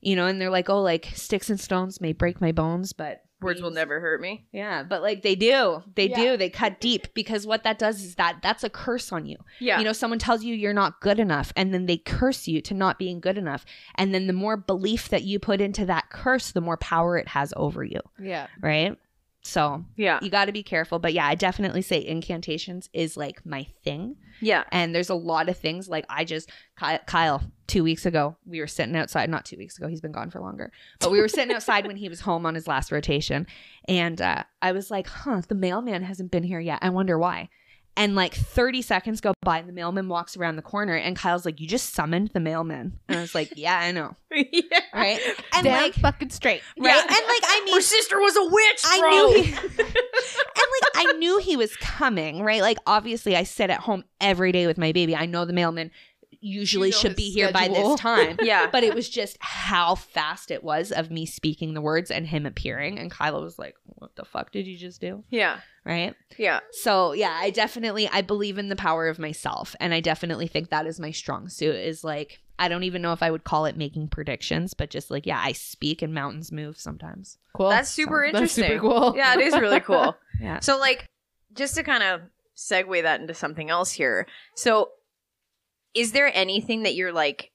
you know, and they're like, "Oh, like sticks and stones may break my bones, but Words will never hurt me. Yeah, but like they do. They Yeah. do. They cut deep because what that does is that that's a curse on you. Yeah. You know, someone tells you you're not good enough and then they curse you to not being good enough. And then the more belief that you put into that curse, the more power it has over you, Yeah. right? So, yeah. you got to be careful, but yeah, I definitely say incantations is like my thing. Yeah. And there's a lot of things like I just Ky- Kyle two weeks ago we were sitting outside. Not two weeks ago, he's been gone for longer. But we were sitting outside when he was home on his last rotation, and uh, I was like, "Huh, the mailman hasn't been here yet. I wonder why." And like 30 seconds go by, and the mailman walks around the corner, and Kyle's like, "You just summoned the mailman," and I was like, "Yeah, I know, yeah. right?" And Damn like, fucking straight. right, and like, I mean, Her sister was a witch, I bro. knew he, and like I knew he was coming, right? Like obviously I sit at home every day with my baby. I know the mailman usually You know should his be here by this time. Yeah. But it was just how fast it was of me speaking the words and him appearing. And Kyla was like, What the fuck did you just do? yeah. Right. Yeah. So yeah, I definitely I believe in the power of myself. And I definitely think that is my strong suit is like I don't even know if I would call it making predictions, but just like, yeah, I speak and mountains move sometimes. Cool. That's super That's interesting. super cool. Yeah, it is really cool. Yeah. So, like, just to kind of segue that into something else here. So, is there anything that you're like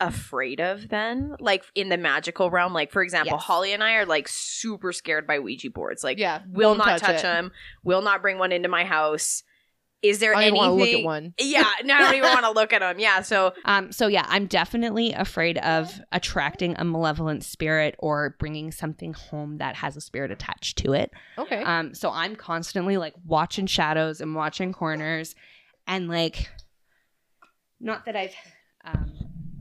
afraid of then? Like in the magical realm? Like, for example, Yes. Holly and I are like super scared by Ouija boards. Like, yeah. will won't not touch it. them, will not bring one into my house. Is there I don't anything? want to look at one. Yeah, no, I don't even want to look at them. Yeah, so Um, so yeah, I'm definitely afraid of attracting a malevolent spirit or bringing something home that has a spirit attached to it. Okay. Um, so I'm constantly like watching shadows and watching corners, and like, not that I've, um,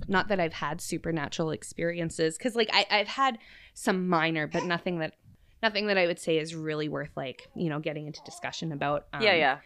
not that I've had supernatural experiences, because like I, I've had some minor, but nothing that, nothing that I would say is really worth like you know getting into discussion about. Um, yeah, yeah,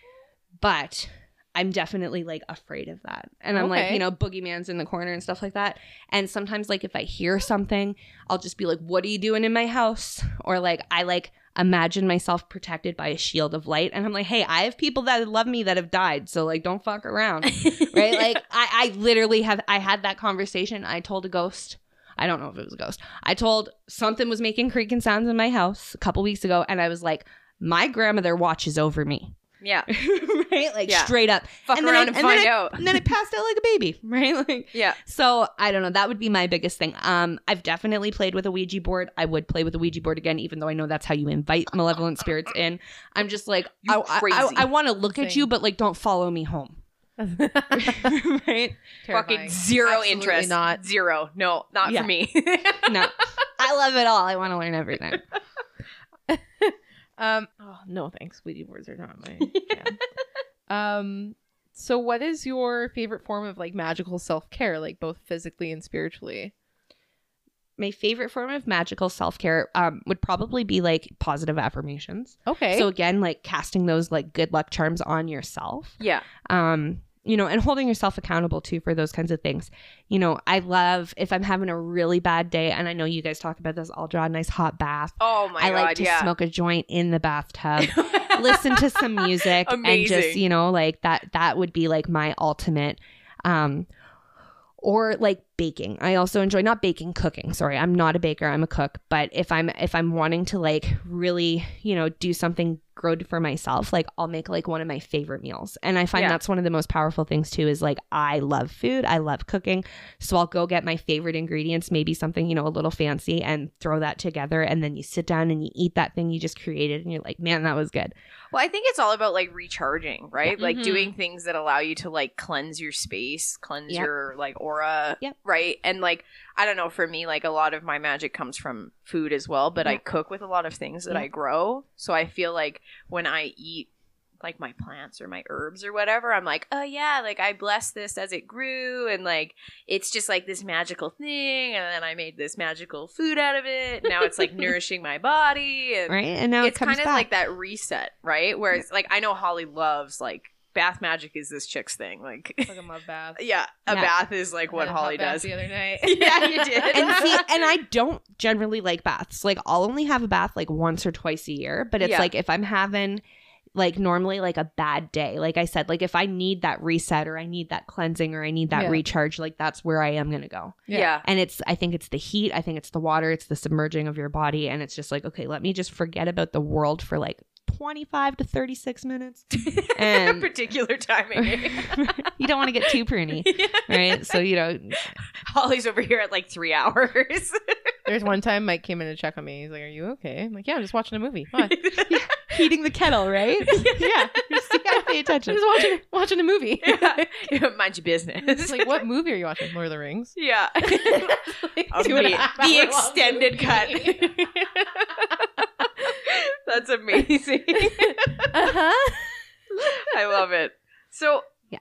but I'm definitely like afraid of that. And I'm like, you know, boogeyman's in the corner and stuff like that. And sometimes like if I hear something, I'll just be like, what are you doing in my house? Or like I like imagine myself protected by a shield of light. And I'm like, hey, I have people that love me that have died. So like don't fuck around. right? Like I, I literally have I had that conversation. I told a ghost. I don't know if it was a ghost. I told something was making creaking sounds in my house a couple weeks ago, and I was like, my grandmother watches over me. Yeah. right? Like Yeah. straight up. Fuck And then around I- and, and find then I- out. And then it passed out like a baby, right? Like Yeah, so I don't know. That would be my biggest thing. Um, I've definitely played with a Ouija board. I would play with a Ouija board again, even though I know that's how you invite malevolent spirits in. I'm just like, You I, I. I, want to look at you, but like, don't follow me home, right? fucking zero Absolutely interest. not. zero. No, not Yeah. for me. No, I love it all. I want to learn everything. Um. Oh no, thanks. Ouija boards are not my jam. um. So, what is your favorite form of like magical self care, like both physically and spiritually? My favorite form of magical self care um, would probably be like positive affirmations. Okay. So again, like casting those like good luck charms on yourself. yeah, um you know and holding yourself accountable too for those kinds of things you know i love if i'm having a really bad day and i know you guys talk about this i'll draw a nice hot bath Oh my god. i god, like to yeah. smoke a joint in the bathtub listen to some music and just you know like that that would be like my ultimate um or like baking i also enjoy not baking cooking sorry i'm not a baker i'm a cook but if i'm if i'm wanting to like really you know do something good for myself like i'll make like one of my favorite meals and i find Yeah. that's one of the most powerful things too is like i love food i love cooking so i'll go get my favorite ingredients maybe something you know a little fancy and throw that together and then you sit down and you eat that thing you just created and you're like man that was good Well, I think it's all about like recharging, right? Like Mhm. doing things that allow you to like cleanse your space, cleanse Yep. your like aura, Yep. Right? And like I don't know, for me, like a lot of my magic comes from food as well, but I cook with a lot of things that Yeah. I grow. So I feel like when I eat like my plants or my herbs or whatever, I'm like, oh yeah, like I blessed this as it grew, and like it's just like this magical thing, and then I made this magical food out of it. Now it's like nourishing my body, and right and now it's it kind of back. like that reset, right? Whereas, like, I know Holly loves like bath magic is this chick's thing. Like, fucking love baths. yeah, a Yeah. bath is like what I had a hot Holly does. the other night. yeah, you did. and see, and I don't generally like baths. Like I'll only have a bath like once or twice a year. But it's Yeah. like if I'm having like normally like a bad day, like I said, like if I need that reset or I need that cleansing or I need that Yeah. recharge, like that's where I am gonna go. yeah. And it's I think it's the heat, I think it's the water, it's the submerging of your body, and it's just like, okay, let me just forget about the world for like 25 to 36 minutes. And- particular timing. you don't want to get too pruny, right? So, you know, Holly's over here at like three hours. There's one time Mike came in to check on me. He's like, "Are you okay?" I'm like, "Yeah, I'm just watching a movie." Why? heating the kettle, right? yeah, See, I pay I'm attention. just watching watching a movie. yeah. Mind your business. It's like, what movie are you watching? Lord of the Rings. Yeah. Of oh, Two and a the, the extended cut. That's amazing. uh huh. I love it. So, Yeah.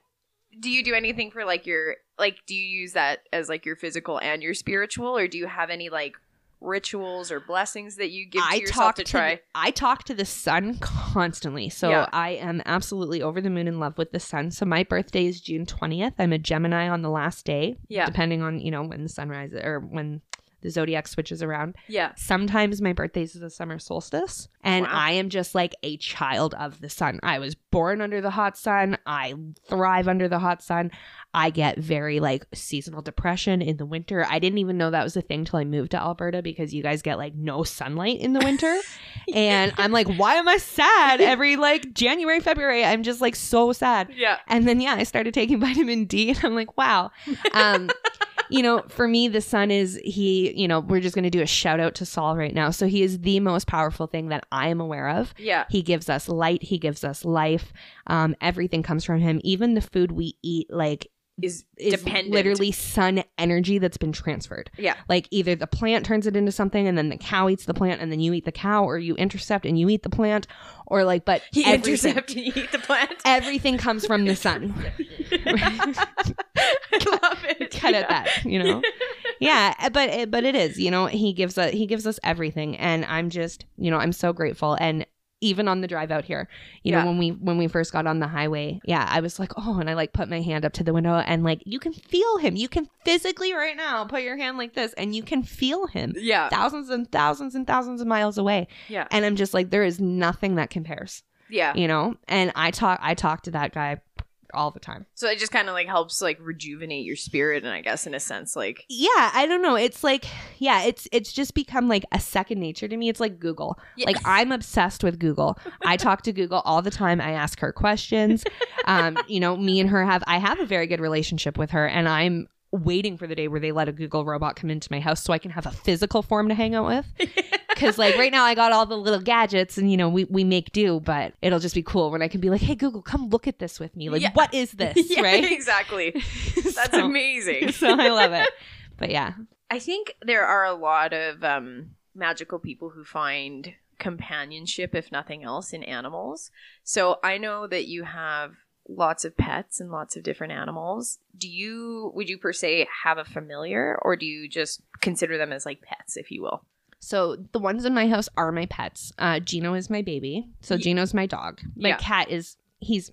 Do you do anything for like your like do you use that as like your physical and your spiritual or do you have any like rituals or blessings that you give to I yourself talk to to try? the, I talk to the sun constantly. So Yeah. I am absolutely over the moon in love with the sun. So my birthday is June 20th. I'm a Gemini on the last day, yeah, depending on, you know, when the sun rises or when the zodiac switches around. yeah, Sometimes my birthday is the summer solstice, and Wow. I am just like a child of the sun. I was born under the hot sun. I thrive under the hot sun. I get very like seasonal depression in the winter. I didn't even know that was a thing till I moved to Alberta because you guys get like no sunlight in the winter. and I'm like, why am I sad every like January, February? I'm just like so sad. yeah, And then yeah, I started taking vitamin D and I'm like, wow. Um you know, for me the sun is he, you know, we're just going to do a shout out to Sol right now. So he is the most powerful thing that I am aware of. yeah. He gives us light, he gives us life. Um everything comes from him. Even the food we eat like Is, is dependent. literally sun energy that's been transferred. Yeah. Like either the plant turns it into something and then the cow eats the plant and then you eat the cow or you intercept and you eat the plant or like but You intercept and you eat the plant. everything comes from the sun. I love it. cut at that you know yeah but it, but it is you know he gives us he gives us everything and i'm just you know i'm so grateful and even on the drive out here you Yeah. know when we when we first got on the highway yeah i was like oh and i like put my hand up to the window and like you can feel him. You can physically right now put your hand like this and you can feel him Yeah, thousands and thousands and thousands of miles away. Yeah, and i'm just like there is nothing that compares yeah. you know? And i talk i talk to that guy all the time. So it just kind of like helps like rejuvenate your spirit, and I guess in a sense, like yeah i don't know. It's like yeah it's it's just become like a second nature to me. It's like google. Yeah. like i'm obsessed with google. I talk to google all the time. I ask her questions. Um you know me and her have i have a very good relationship with her and i'm waiting for the day where they let a google robot come into my house so i can have a physical form to hang out with because like right now i got all the little gadgets and you know we, we make do but it'll just be cool when i can be like hey google come look at this with me like Yeah. what is this yeah, right exactly. That's So- amazing. so i love it but yeah I think there are a lot of um, magical people who find companionship, if nothing else, in animals. So I know that you have lots of pets and lots of different animals. Do you, would you per se have a familiar, or do you just consider them as like pets, if you will? So the ones in my house are my pets. Uh, Gino is my baby. So Gino's my dog. My Yeah. cat is he's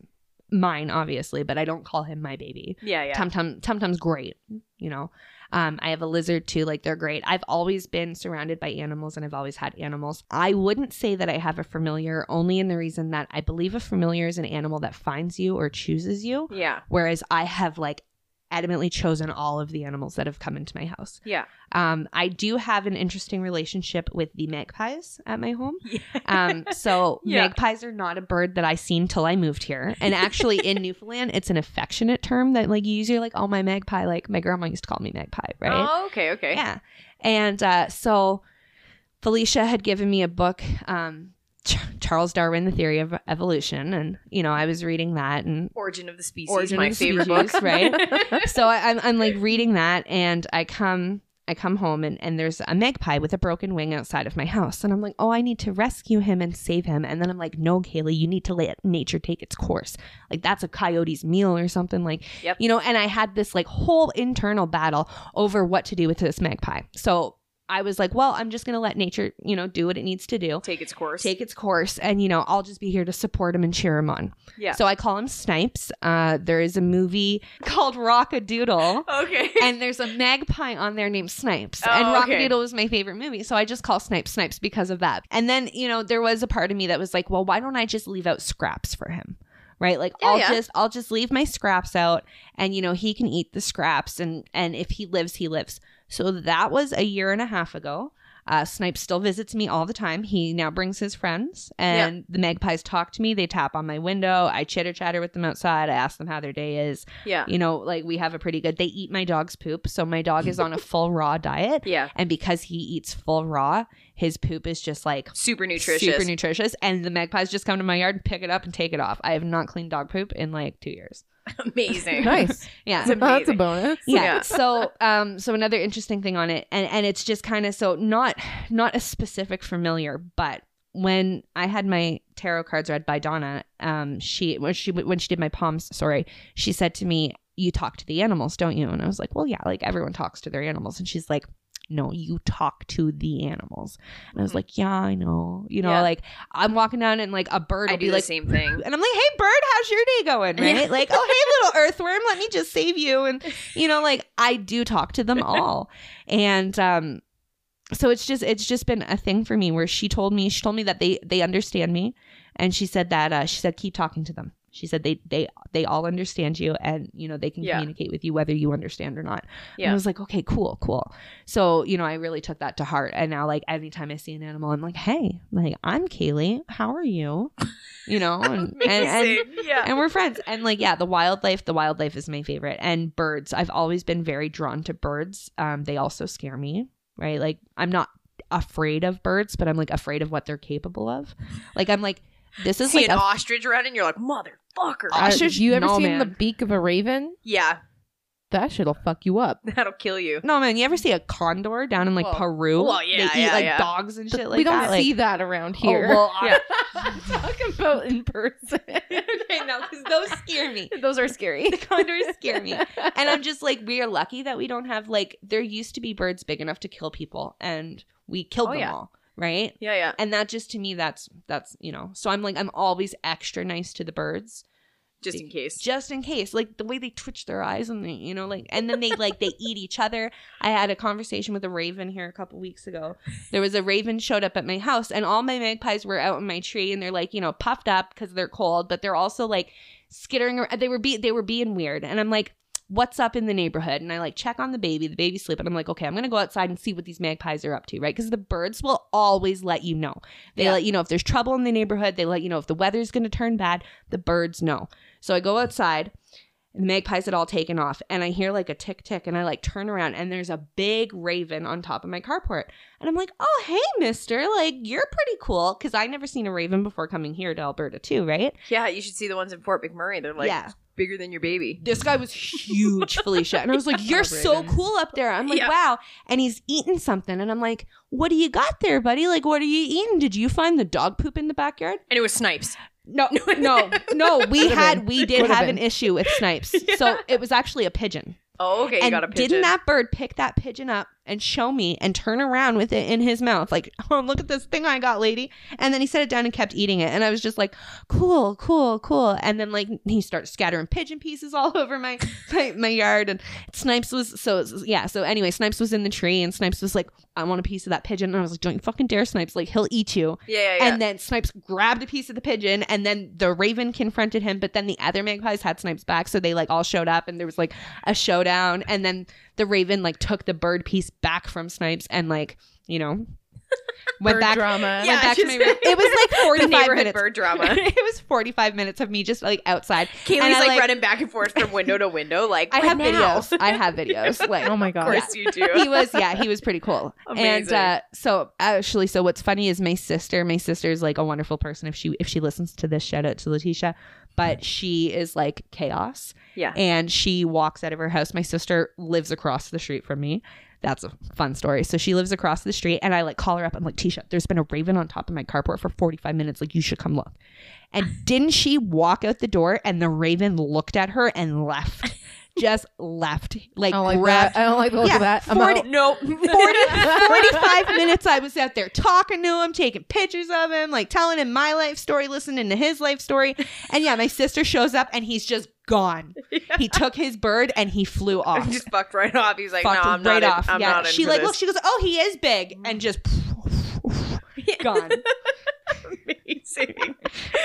mine, obviously, but I don't call him my baby. Yeah, yeah. Tum Tum Tum Tum's great. You know, um, I have a lizard too. Like they're great. I've always been surrounded by animals, and I've always had animals. I wouldn't say that I have a familiar, only in the reason that I believe a familiar is an animal that finds you or chooses you, yeah, whereas I have like adamantly chosen all of the animals that have come into my house. yeah. Um, I do have an interesting relationship with the magpies at my home. Um, so Yeah. magpies are not a bird that I seen till I moved here. And actually in Newfoundland, it's an affectionate term that like you usually like, oh my magpie, like my grandma used to call me magpie, right? Oh, okay, okay. Yeah. And uh, so Felicia had given me a book, um, Ch- Charles Darwin, The Theory of Evolution. And, you know, I was reading that and Origin of the Species, Origin my of the favorite Species, book. right? so I, I'm, I'm like reading that and I come I come home and, and there's a magpie with a broken wing outside of my house. And I'm like, oh, I need to rescue him and save him. And then I'm like, no, Kaylee, you need to let nature take its course. Like that's a coyote's meal or something like, Yep. you know, and I had this like whole internal battle over what to do with this magpie. So I was like, well, I'm just going to let nature, you know, do what it needs to do. Take its course. Take its course, and you know, I'll just be here to support him and cheer him on. Yeah. So I call him Snipes. Uh, there is a movie called Rock-a-Doodle. okay. And there's a magpie on there named Snipes. Oh, and okay. Rock-a-Doodle was my favorite movie. So I just call Snipes Snipes because of that. And then, you know, there was a part of me that was like, well, why don't I just leave out scraps for him? Right? Like Yeah, I'll yeah. just I'll just leave my scraps out and you know, he can eat the scraps and and if he lives, he lives. So that was a year and a half ago. Uh, Snipe still visits me all the time. He now brings his friends, and the magpies talk to me. They tap on my window. I chitter chatter with them outside. I ask them how their day is. yeah. You know, like we have a pretty good. They eat my dog's poop, so my dog is on a full raw diet, Yeah. and because he eats full raw, his poop is just like Super nutritious. super nutritious. And the magpies just come to my yard and pick it up and take it off. I have not cleaned dog poop in like two years. Amazing. Nice. Yeah, It's That's a bonus. yeah. Yeah. so um so another interesting thing on it and and it's just kind of so not not a specific familiar but when I had my tarot cards read by Donna um she when she when she did my palms sorry she said to me you talk to the animals don't you and I was like well yeah like everyone talks to their animals and she's like no, you talk to the animals. And I was Mhm. like, yeah, I know. You know, Yeah. like I'm walking down and like a bird I will do be the like, same thing. and I'm like, hey, bird, how's your day going? Right? Like, oh, hey, little earthworm, let me just save you. And, you know, like I do talk to them all. And, um, so it's just it's just been a thing for me where she told me she told me that they they understand me and she said that uh she said keep talking to them she said they they they all understand you and you know they can Yeah. communicate with you whether you understand or not. And Yeah. i was like okay cool cool. So you know i really took that to heart. And now like anytime i see an animal i'm like hey like i'm kaylee. How are you? You know and and, and yeah. and we're friends. And like yeah the wildlife the wildlife is my favorite. And birds i've always been very drawn to birds. Um they also scare me right? Like i'm not afraid of birds but i'm like afraid of what they're capable of. Like i'm like this is See like an a ostrich running, and you're like, motherfucker. Ostrich? You ever no, seen the beak of a raven? yeah, That shit'll fuck you up. that'll kill you. no man you ever see a condor down in like Well- peru well, yeah, they eat yeah, like yeah. dogs and shit like that. we don't that see like, that around oh, here. well, I- I'm talking about in person. okay no because those scare me Those are scary. the condors scare me and I'm just like, we are lucky that we don't have like there used to be birds big enough to kill people, and we killed Oh, them yeah. all, right? Yeah, yeah. And that just to me, that's that's you know. So I'm like, I'm always extra nice to the birds, Just in case. just in case. Like the way they twitch their eyes and they, you know, like, and then they like they eat each other. I had a conversation with a raven here a couple weeks ago. There was a raven showed up at my house, and all my magpies were out in my tree, and they're like, you know, puffed up because they're cold, but they're also like skittering. Around. They were be they were being weird, and I'm like. What's up in the neighborhood? And I like check on the baby. The baby's sleeping. I'm like, okay, I'm gonna go outside and see what these magpies are up to, right? Because the birds will always let you know. They Yeah. let you know if there's trouble in the neighborhood. They let you know if the weather's gonna turn bad. The birds know. So I go outside, the magpies had all taken off, and I hear like a tick tick, and I like turn around, and there's a big raven on top of my carport, and I'm like, oh hey, Mister, like you're pretty cool, because I never seen a raven before coming here to Alberta too, right? Yeah, you should see the ones in Fort McMurray. They're like yeah, bigger than your baby. this guy was huge, Felicia, and I was like, you're so cool up there. I'm like, Yeah. wow, and he's eating something, and I'm like, what do you got there, buddy? Like, what are you eating? Did you find the dog poop in the backyard? And it was snipes. No, no, no. We had been. we did Could've have been. an issue with snipes, so it was actually a pigeon. Oh, okay. You and got a pigeon. didn't that bird pick that pigeon up and show me and turn around with it in his mouth, like, "Oh, look at this thing I got, lady!" And then he set it down and kept eating it, and I was just like, "Cool, cool, cool." And then like he starts scattering pigeon pieces all over my my, my yard, and Snipes was so yeah. So anyway, Snipes was in the tree, and Snipes was like, "I want a piece of that pigeon," and I was like, "Don't you fucking dare, Snipes! Like he'll eat you." yeah, yeah, yeah. And then Snipes grabbed a piece of the pigeon, and then the raven confronted him. But then the other magpies had Snipes back, so they like all showed up, and there was like a showdown. And then the raven like took the bird piece back from Snipes, and like you know went Bird back. drama. Yeah, back to my room. It was like forty five minutes. bird drama. it was forty five minutes of me just like outside. Kaylee's And I, like, like- running back and forth from window to window. Like I have now?" videos. I have videos. Like Oh my Of god. course you do. he was yeah he was pretty cool and Amazing. uh so actually so what's funny is my sister my sister is like a wonderful person if she if she listens to this shout out to letitia but she is like chaos. Yeah. and she walks out of her house. My sister lives across the street from me. That's a fun story. So she lives across the street and i like call her up. I'm like tisha there's been a raven on top of my carport for 45 minutes. Like you should come look. And didn't she walk out the door and the raven looked at her and left just left like I don't like grabbed that. I don't like the look Yeah, of that. I'm 40 out. Nope. 40, 45 minutes I was out there talking to him, taking pictures of him, like telling him my life story, listening to his life story. And yeah, my sister shows up and he's just gone. He took his bird and he flew off. just fucked right off. He's like, Fucked no, I'm right not. off. In, I'm yeah. not she like this. look, she goes, Oh, he is big and just gone. Amazing.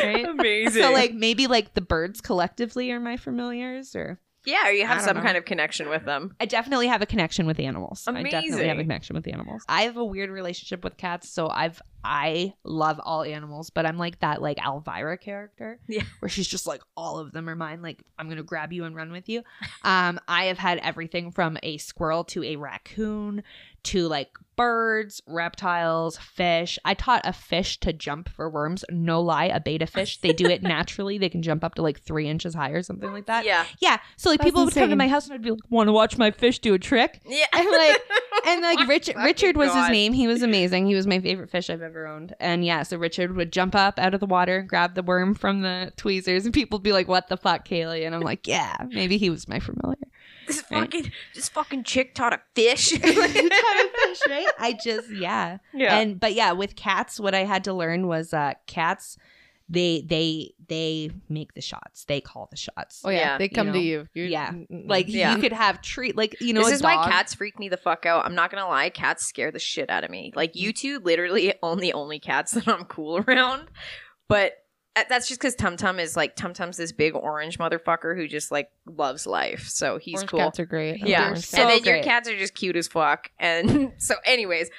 Right? Amazing. So like maybe like the birds collectively are my familiars or yeah, or you have some know. kind of connection with them. I definitely have a connection with animals. Amazing. I definitely have a connection with animals. I have a weird relationship with cats, so I've I love all animals, but I'm like that like Elvira character. Yeah. Where she's just like all of them are mine, like I'm gonna grab you and run with you. Um, I have had everything from a squirrel to a raccoon to like birds, reptiles, fish. I taught a fish to jump for worms. No lie, a betta fish. They do it naturally. They can jump up to like three inches high or something like that. Yeah. Yeah. So like That's people would come to my house and I'd be like, "Want to watch my fish do a trick?" Yeah. And like, and like Richard, Richard was God. his name. He was amazing. He was my favorite fish I've ever owned. And yeah, so Richard would jump up out of the water, grab the worm from the tweezers, and people would be like, "What the fuck, Kaylee?" And I'm like, "Yeah, maybe he was my familiar." This Right. fucking this fucking chick taught a fish. Taught a gosh, right? I just yeah. Yeah. And but yeah, with cats, what I had to learn was uh cats they they they make the shots. They call the shots. Oh yeah, Yeah, they you come to you. You're- Yeah. Like Yeah. you could have treat like you know this a is why cats freak me the fuck out. I'm not gonna lie, cats scare the shit out of me. Like you two, literally, own the only cats that I'm cool around. But that's just because Tum Tum is like Tum Tum's this big orange motherfucker who just like loves life. So he's Orange cool. cats are great. yeah, Orange so and cats. then your cats are just cute as fuck. And so, anyways,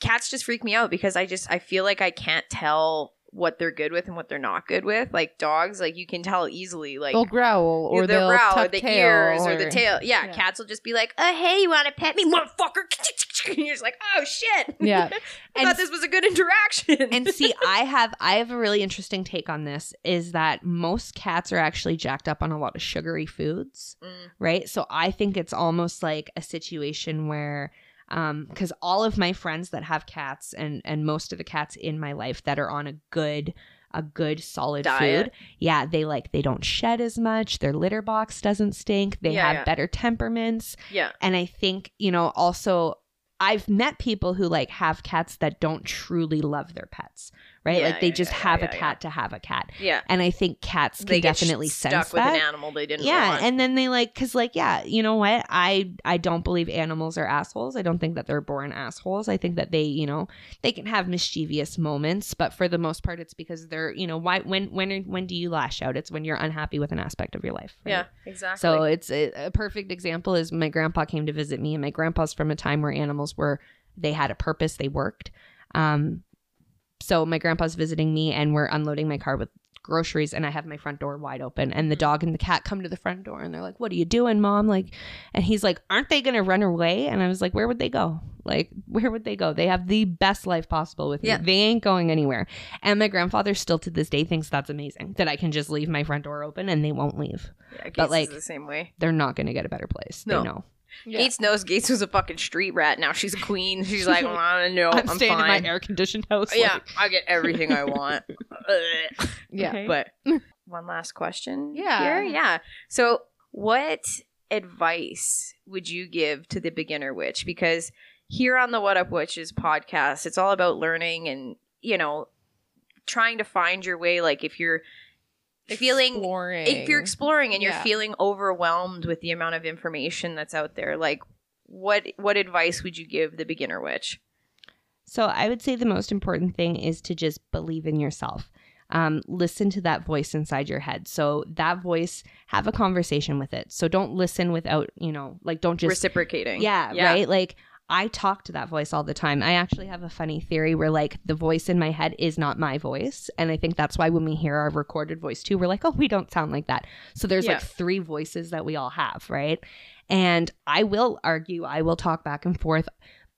cats just freak me out because I just I feel like I can't tell what they're good with and what they're not good with. Like dogs, like you can tell easily. Like they'll growl or they'll brow tuck or the tail ears or, the tail. Yeah, Yeah. cats will just be like, "Uh, hey, you want to pet me, motherfucker?" And you're just like, "Oh shit!" Yeah. I And- thought this was a good interaction. and see, I have I have a really interesting take on this is that most cats are actually jacked up on a lot of sugary foods. Mm. right? So I think it's almost like a situation where um because all of my friends that have cats and and most of the cats in my life that are on a good a good solid Diet. food yeah they like they don't shed as much their litter box doesn't stink they Yeah, have yeah. better temperaments yeah, and i think you know also i've met people who like have cats that don't truly love their pets right Yeah, like they yeah, just yeah, have a cat to have a cat yeah. and i think cats can They definitely stuck sense with that an animal they didn't. yeah want. and then they like because like yeah you know what i i don't believe animals are assholes i don't think that they're born assholes i think that they you know they can have mischievous moments but for the most part it's because they're you know why when when when do you lash out it's when you're unhappy with an aspect of your life right? yeah, exactly. so it's a, a perfect example is my grandpa came to visit me and my grandpa's from a time where animals were they had a purpose they worked um so my grandpa's visiting me and we're unloading my car with groceries and I have my front door wide open and the mm-hmm. dog and the cat come to the front door and they're like, "What are you doing, mom?" Like and he's like, "Aren't they going to run away?" And I was like, "Where would they go? Like where would they go? They have the best life possible with Yeah. me. They ain't going anywhere." And my grandfather still to this day thinks that's amazing that I can just leave my front door open and they won't leave. yeah, but, like- the same way. They're not going to get a better place. No. They know. Yeah. Gates knows Gates was a fucking street rat. Now she's a queen. She's like, well, I don't know. I'm, I'm, staying fine. in my air conditioned house. yeah, like- I get everything I want. Yeah. Okay. But one last question. Yeah. Here? Yeah. So, what advice would you give to the beginner witch? Because here on the What Up Witches podcast, it's all about learning and, you know, trying to find your way. Like, if you're feeling. Exploring. If you're exploring and Yeah. you're feeling overwhelmed with the amount of information that's out there, like what what advice would you give the beginner witch? So I would say the most important thing is to just believe in yourself. Um, listen to that voice inside your head. So that voice, have a conversation with it. So don't listen without, you know, like don't just Reciprocating. yeah, right? Like I talk to that voice all the time. I actually have a funny theory where like the voice in my head is not my voice. And I think that's why when we hear our recorded voice too, we're like, oh, we don't sound like that. So there's Yeah. like three voices that we all have, right? And I will argue, I will talk back and forth.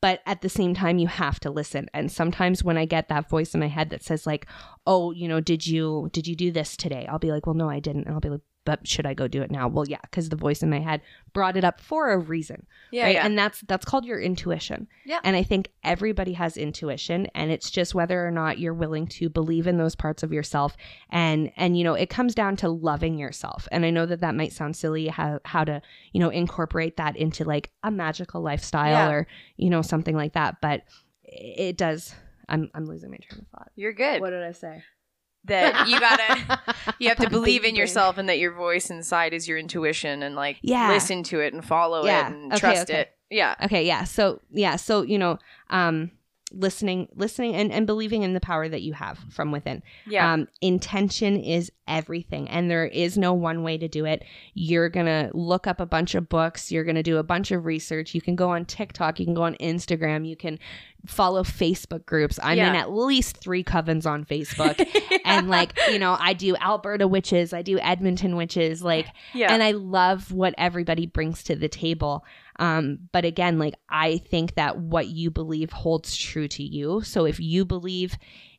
But at the same time, you have to listen. And sometimes when I get that voice in my head that says like, "Oh, you know, did you did you do this today?" I'll be like, "Well, no, I didn't." And I'll be like, "But should I go do it now?" Well, yeah, because the voice in my head brought it up for a reason Yeah. right yeah. and that's that's called your intuition Yeah. and i think everybody has intuition and it's just whether or not you're willing to believe in those parts of yourself and and you know it comes down to loving yourself and i know that that might sound silly how how to you know incorporate that into like a magical lifestyle Yeah. or you know something like that but it does i'm i'm losing my train of thought You're good. what did i say that you gotta you have to believe in yourself and that your voice inside is your intuition and like Yeah. listen to it and follow Yeah. it and Okay, trust okay. it. Yeah. okay yeah so yeah so you know um listening listening and, and believing in the power that you have from within Yeah. Um, intention is everything, and there is no one way to do it. You're gonna look up a bunch of books. You're gonna do a bunch of research. You can go on TikTok. You can go on Instagram. You can follow Facebook groups. I'm in at least three covens on Facebook, and like you know, I do Alberta witches. I do Edmonton witches. Like yeah. and I love what everybody brings to the table. Um, but again, like I think that what you believe holds true to you. So if you believe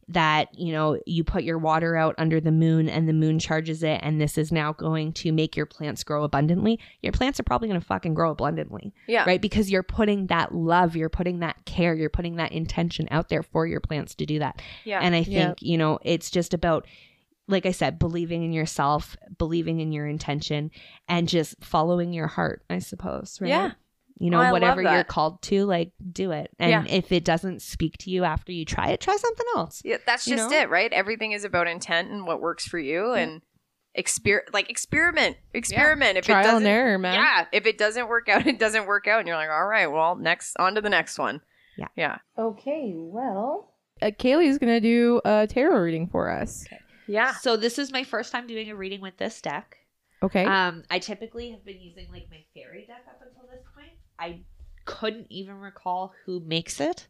that you know you put your water out under the moon and the moon charges it and this is now going to make your plants grow abundantly your plants are probably going to fucking grow abundantly yeah. right because you're putting that love you're putting that care you're putting that intention out there for your plants to do that Yeah. and I Yeah. think, you know, it's just about, like I said, believing in yourself, believing in your intention, and just following your heart, I suppose. Right? Yeah. You know, Oh, whatever you're called to, like do it. And Yeah. if it doesn't speak to you after you try it, try something else. Yeah, that's just know? it, right? Everything is about intent and what works for you and exper like experiment. Experiment. If it Trial doesn't and error, man. Yeah. If it doesn't work out, it doesn't work out. And you're like, all right, well, next on to the next one. Yeah. Yeah. Okay, well. Uh, Kaylee's gonna do a tarot reading for us. Yeah. So this is my first time doing a reading with this deck. Okay. Um, I typically have been using like my fairy deck up until this point. I couldn't even recall who makes it.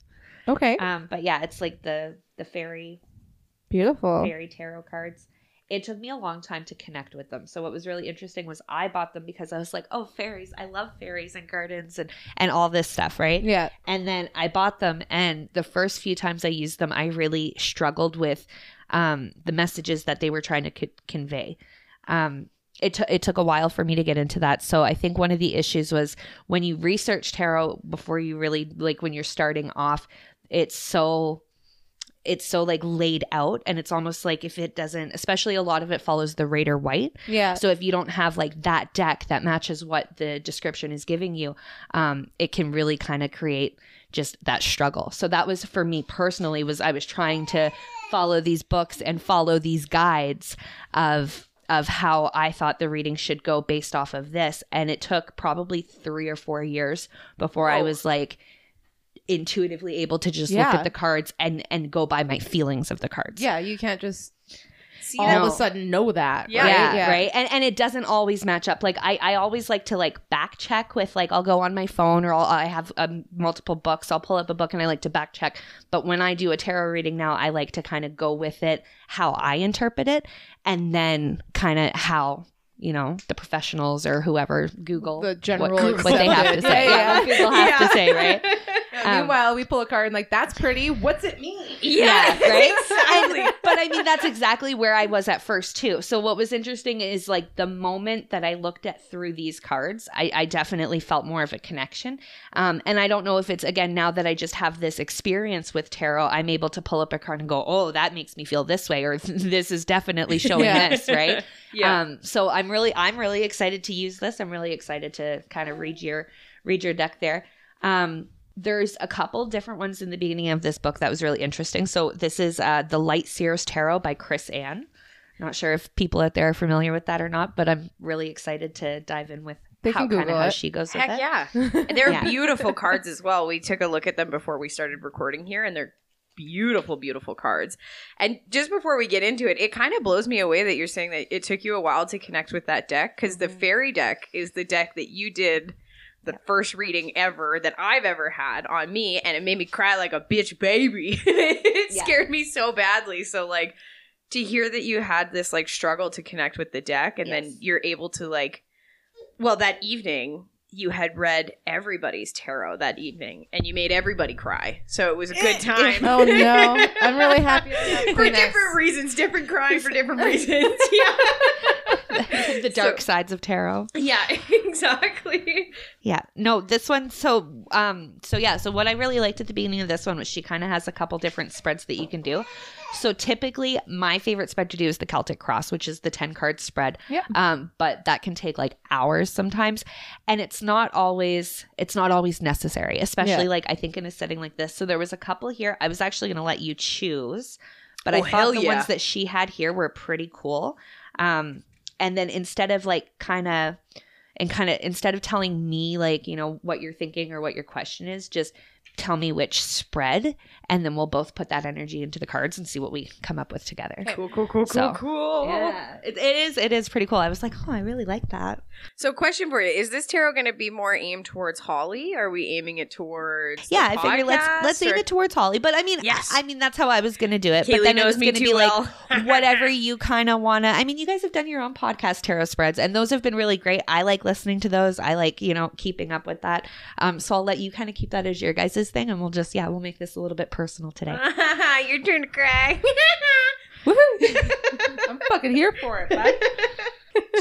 okay. Um, but yeah, it's like the the fairy Beautiful. fairy tarot cards. It took me a long time to connect with them. So what was really interesting was I bought them because I was like, "Oh, fairies! I love fairies and gardens and and all this stuff, right?" Yeah. And then I bought them, and the first few times I used them, I really struggled with um, the messages that they were trying to co- convey. Um, it, t- it took a while for me to get into that. So I think one of the issues was when you research tarot before you really like when you're starting off, it's so it's so like laid out and it's almost like if it doesn't especially a lot of it follows the Rider Waite Yeah. so if you don't have like that deck that matches what the description is giving you, um, it can really kind of create just that struggle. So that was for me personally was I was trying to follow these books and follow these guides of of how I thought the reading should go based off of this. And it took probably three or four years before I was like intuitively able to just look at the cards and and go by my feelings of the cards. Yeah. You can't just See, all now- of a sudden know that. Yeah. right? yeah, right and and it doesn't always match up like i i always like to like back check with like i'll go on my phone or I'll, i have um, multiple books i'll pull up a book and i like to back check but when i do a tarot reading now i like to kind of go with it how i interpret it and then kind of how you know the professionals or whoever google The general what, what they have to say Yeah, yeah, what yeah. people have Yeah. to say right Um, Meanwhile, we pull a card and like, that's pretty. What's it mean? Yeah, right? Exactly. And- but I mean, that's exactly where I was at first too. So what was interesting is like the moment that I looked at through these cards, I, I definitely felt more of a connection. Um, and I don't know if it's again now that I just have this experience with tarot, I'm able to pull up a card and go, oh, that makes me feel this way, or this is definitely showing Yeah. this, right? yeah. Um, so I'm really, I'm really excited to use this. I'm really excited to kind of read your, read your deck there. Um, there's a couple different ones in the beginning of this book that was really interesting. So this is uh, the Light Seers Tarot by Chris-Anne. Not sure if people out there are familiar with that or not, but I'm really excited to dive in with They how kind of Google how she goes with Heck it. yeah. And they're Yeah. beautiful cards as well. We took a look at them before we started recording here, and they're beautiful, beautiful cards. And just before we get into it, it kind of blows me away that you're saying that it took you a while to connect with that deck because the fairy deck is the deck that you did the first reading ever that I've ever had on me, and it made me cry like a bitch baby. it Yeah. scared me so badly. So, like, to hear that you had this like struggle to connect with the deck, and then you're able to like well, that evening you had read everybody's tarot that evening, and you made everybody cry. So it was a good time. Oh no. I'm really happy. for different reasons, different crying for different reasons. Yeah, the dark So- sides of tarot. yeah, exactly. Yeah. No, this one so um so yeah, so what I really liked at the beginning of this one was she kind of has a couple different spreads that you can do. So typically my favorite spread to do is the Celtic Cross, which is the 10 card spread. Yeah. Um but that can take like hours sometimes and it's not always it's not always necessary, especially Yeah. like I think in a setting like this. So there was a couple here. I was actually going to let you choose, but Oh, I thought the yeah. ones that she had here were pretty cool. Um and then instead of like kind of and kind of instead of telling me like you know what you're thinking or what your question is just tell me which spread and then we'll both put that energy into the cards and see what we come up with together Cool, cool, cool, cool. So, cool. yeah it, it is it is pretty cool i was like oh i really like that So, question for you: Is this tarot going to be more aimed towards Holly? Are we aiming it towards? yeah i figure let's let's aim it towards holly but i mean Yes. i, mean that's how i was gonna do it Kaylee but then it was gonna be well. like whatever you kind of want to i mean you guys have done your own podcast tarot spreads and those have been really great i like listening to those i like you know keeping up with that um so i'll let you kind of keep that as your guys' thing and we'll just yeah we'll make this a little bit personal today Your turn to cry. I'm fucking here for it. bud.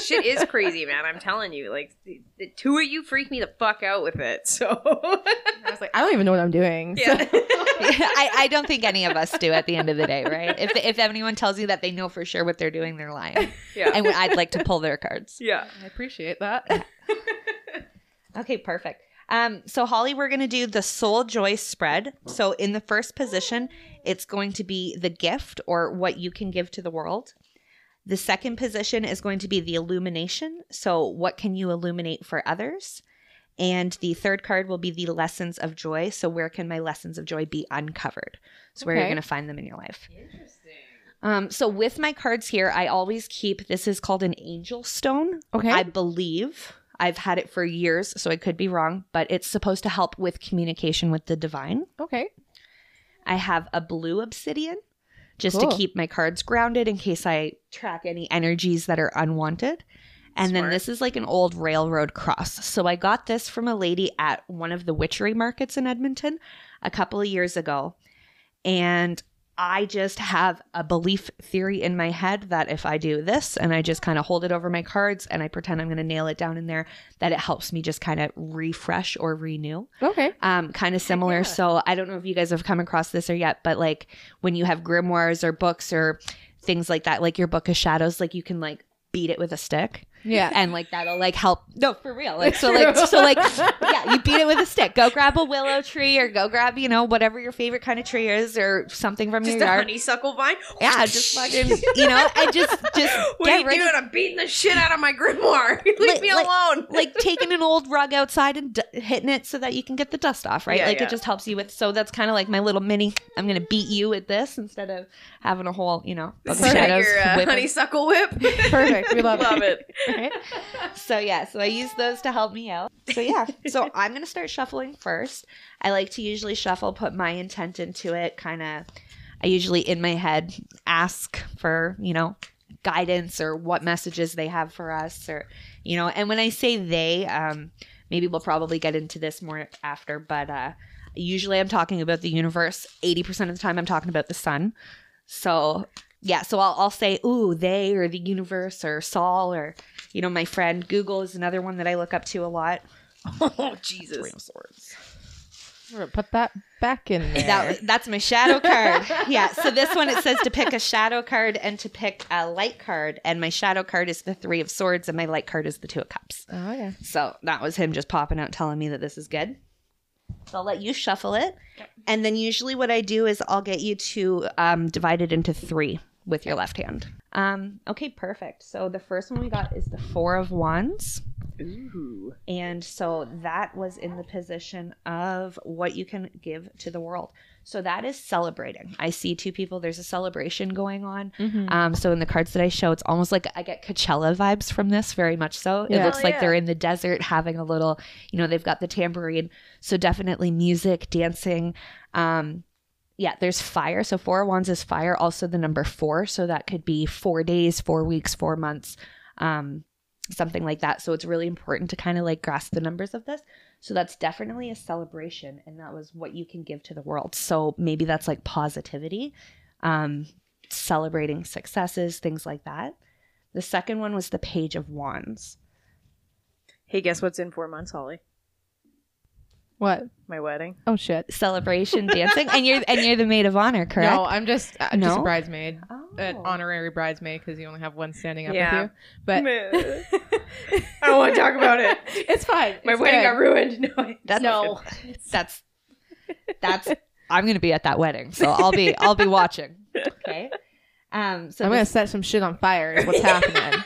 Shit is crazy, man. I'm telling you. Like the, the two of you freak me the fuck out with it. So I was like, I don't even know what I'm doing. So- yeah. I, I don't think any of us do at the end of the day, right? If if anyone tells you that they know for sure what they're doing, they're lying. yeah. And I'd like to pull their cards. yeah. I appreciate that. Okay, perfect. Um, so Holly, we're gonna do the soul joy spread. So in the first position, it's going to be the gift or what you can give to the world. The second position is going to be the illumination. So what can you illuminate for others? And the third card will be the lessons of joy. So where can my lessons of joy be uncovered? So where you're Okay. going to find them in your life. Interesting. Um, so with my cards here, I always keep this is called an angel stone. Okay. I believe I've had it for years, so I could be wrong, but it's supposed to help with communication with the divine. okay. I have a blue obsidian just Cool. to keep my cards grounded in case I track any energies that are unwanted. And then this is like an old railroad cross. So I got this from a lady at one of the witchery markets in Edmonton a couple of years ago. And I just have a belief theory in my head that if I do this and I just kind of hold it over my cards and I pretend I'm going to nail it down in there, that it helps me just kind of refresh or renew Okay. um, kind of similar. yeah. So I don't know if you guys have come across this or yet, but like when you have grimoires or books or things like that, like your book of shadows, like you can like beat it with a stick Yeah. and like that'll like help. No, for real. Like so, like so, like yeah, you beat it with a stick. Go grab a willow tree or go grab you know whatever your favorite kind of tree is or something from Just your a yard. honeysuckle vine. Yeah, just fucking you know, and just just What get are you rid doing? of I'm beating the shit out of my grimoire. Leave Like- me like- alone. like taking an old rug outside and d- hitting it so that you can get the dust off, right? Yeah, like yeah. it just helps you with. So that's kind of like my little mini. I'm gonna beat you with this instead of having a whole, you know, book of shadows. your uh, honeysuckle whip. Perfect. We love it. love it. Right? So yeah, so I use those to help me out. So yeah, so I'm gonna start shuffling first. I like to usually shuffle, put my intent into it, kind of. I usually in my head ask for you know guidance or what messages they have for us or you know and when i say they um maybe we'll probably get into this more after but uh usually i'm talking about the universe 80% of the time i'm talking about the sun so yeah so i'll, I'll say ooh they or the universe or Sol or you know my friend google is another one that i look up to a lot Oh Jesus. We're gonna put that back in there. that, that's my shadow card yeah so this one it says to pick a shadow card and to pick a light card and my shadow card is the three of swords and my light card is the two of cups oh yeah. So that was him just popping out telling me that this is good. So I'll let you shuffle it. And then usually what I do is I'll get you to um, divide it into three with your left hand. Um, okay, perfect. So the first one we got is the Four of Wands. Ooh. And so that was in the position of what you can give to the world. So that is celebrating. I see two people, there's a celebration going on. Mm-hmm. Um, so in the cards that I show, it's almost like I get Coachella vibes from this, very much so. It looks Oh, like yeah. they're in the desert having a little, you know, they've got the tambourine. So definitely music, dancing. Um, yeah, there's fire. So four of wands is fire. Also the number four. So that could be four days, four weeks, four months, um, something like that. So it's really important to kind of like grasp the numbers of this. So that's definitely a celebration, and that was what you can give to the world. So maybe that's like positivity, um, celebrating successes, things like that. The second one was the Page of Wands. Hey, guess what's in four months, Holly? What? My wedding. Oh shit. Celebration, dancing, and you're and you're the maid of honor, correct? No, I'm just I'm just a bridesmaid. Oh. An honorary bridesmaid because you only have one standing up Yeah. with you. But I don't want to talk about it. it's fine. My It's wedding good. got ruined. No, That's No. that's that's I'm gonna be at that wedding, so I'll be I'll be watching. Okay. Um. So I'm gonna set some shit on fire. Is what's happening.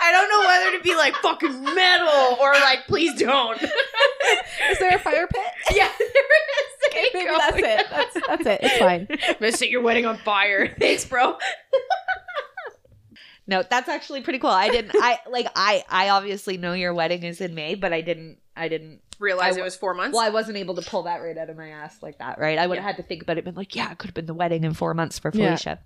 I don't know whether to be like fucking metal or like please don't. Is there a fire pit? yeah, there is. You Maybe that's it. That's that's it. It's fine. I'm gonna set your wedding on fire. Thanks, bro. no, that's actually pretty cool. I didn't. I like. I I obviously know your wedding is in May, but I didn't. I didn't. Realize I it was four months. Well, I wasn't able to pull that right out of my ass like that, right? I would have had to think about it, been like, yeah, it could have been the wedding in four months for Yeah. Felicia.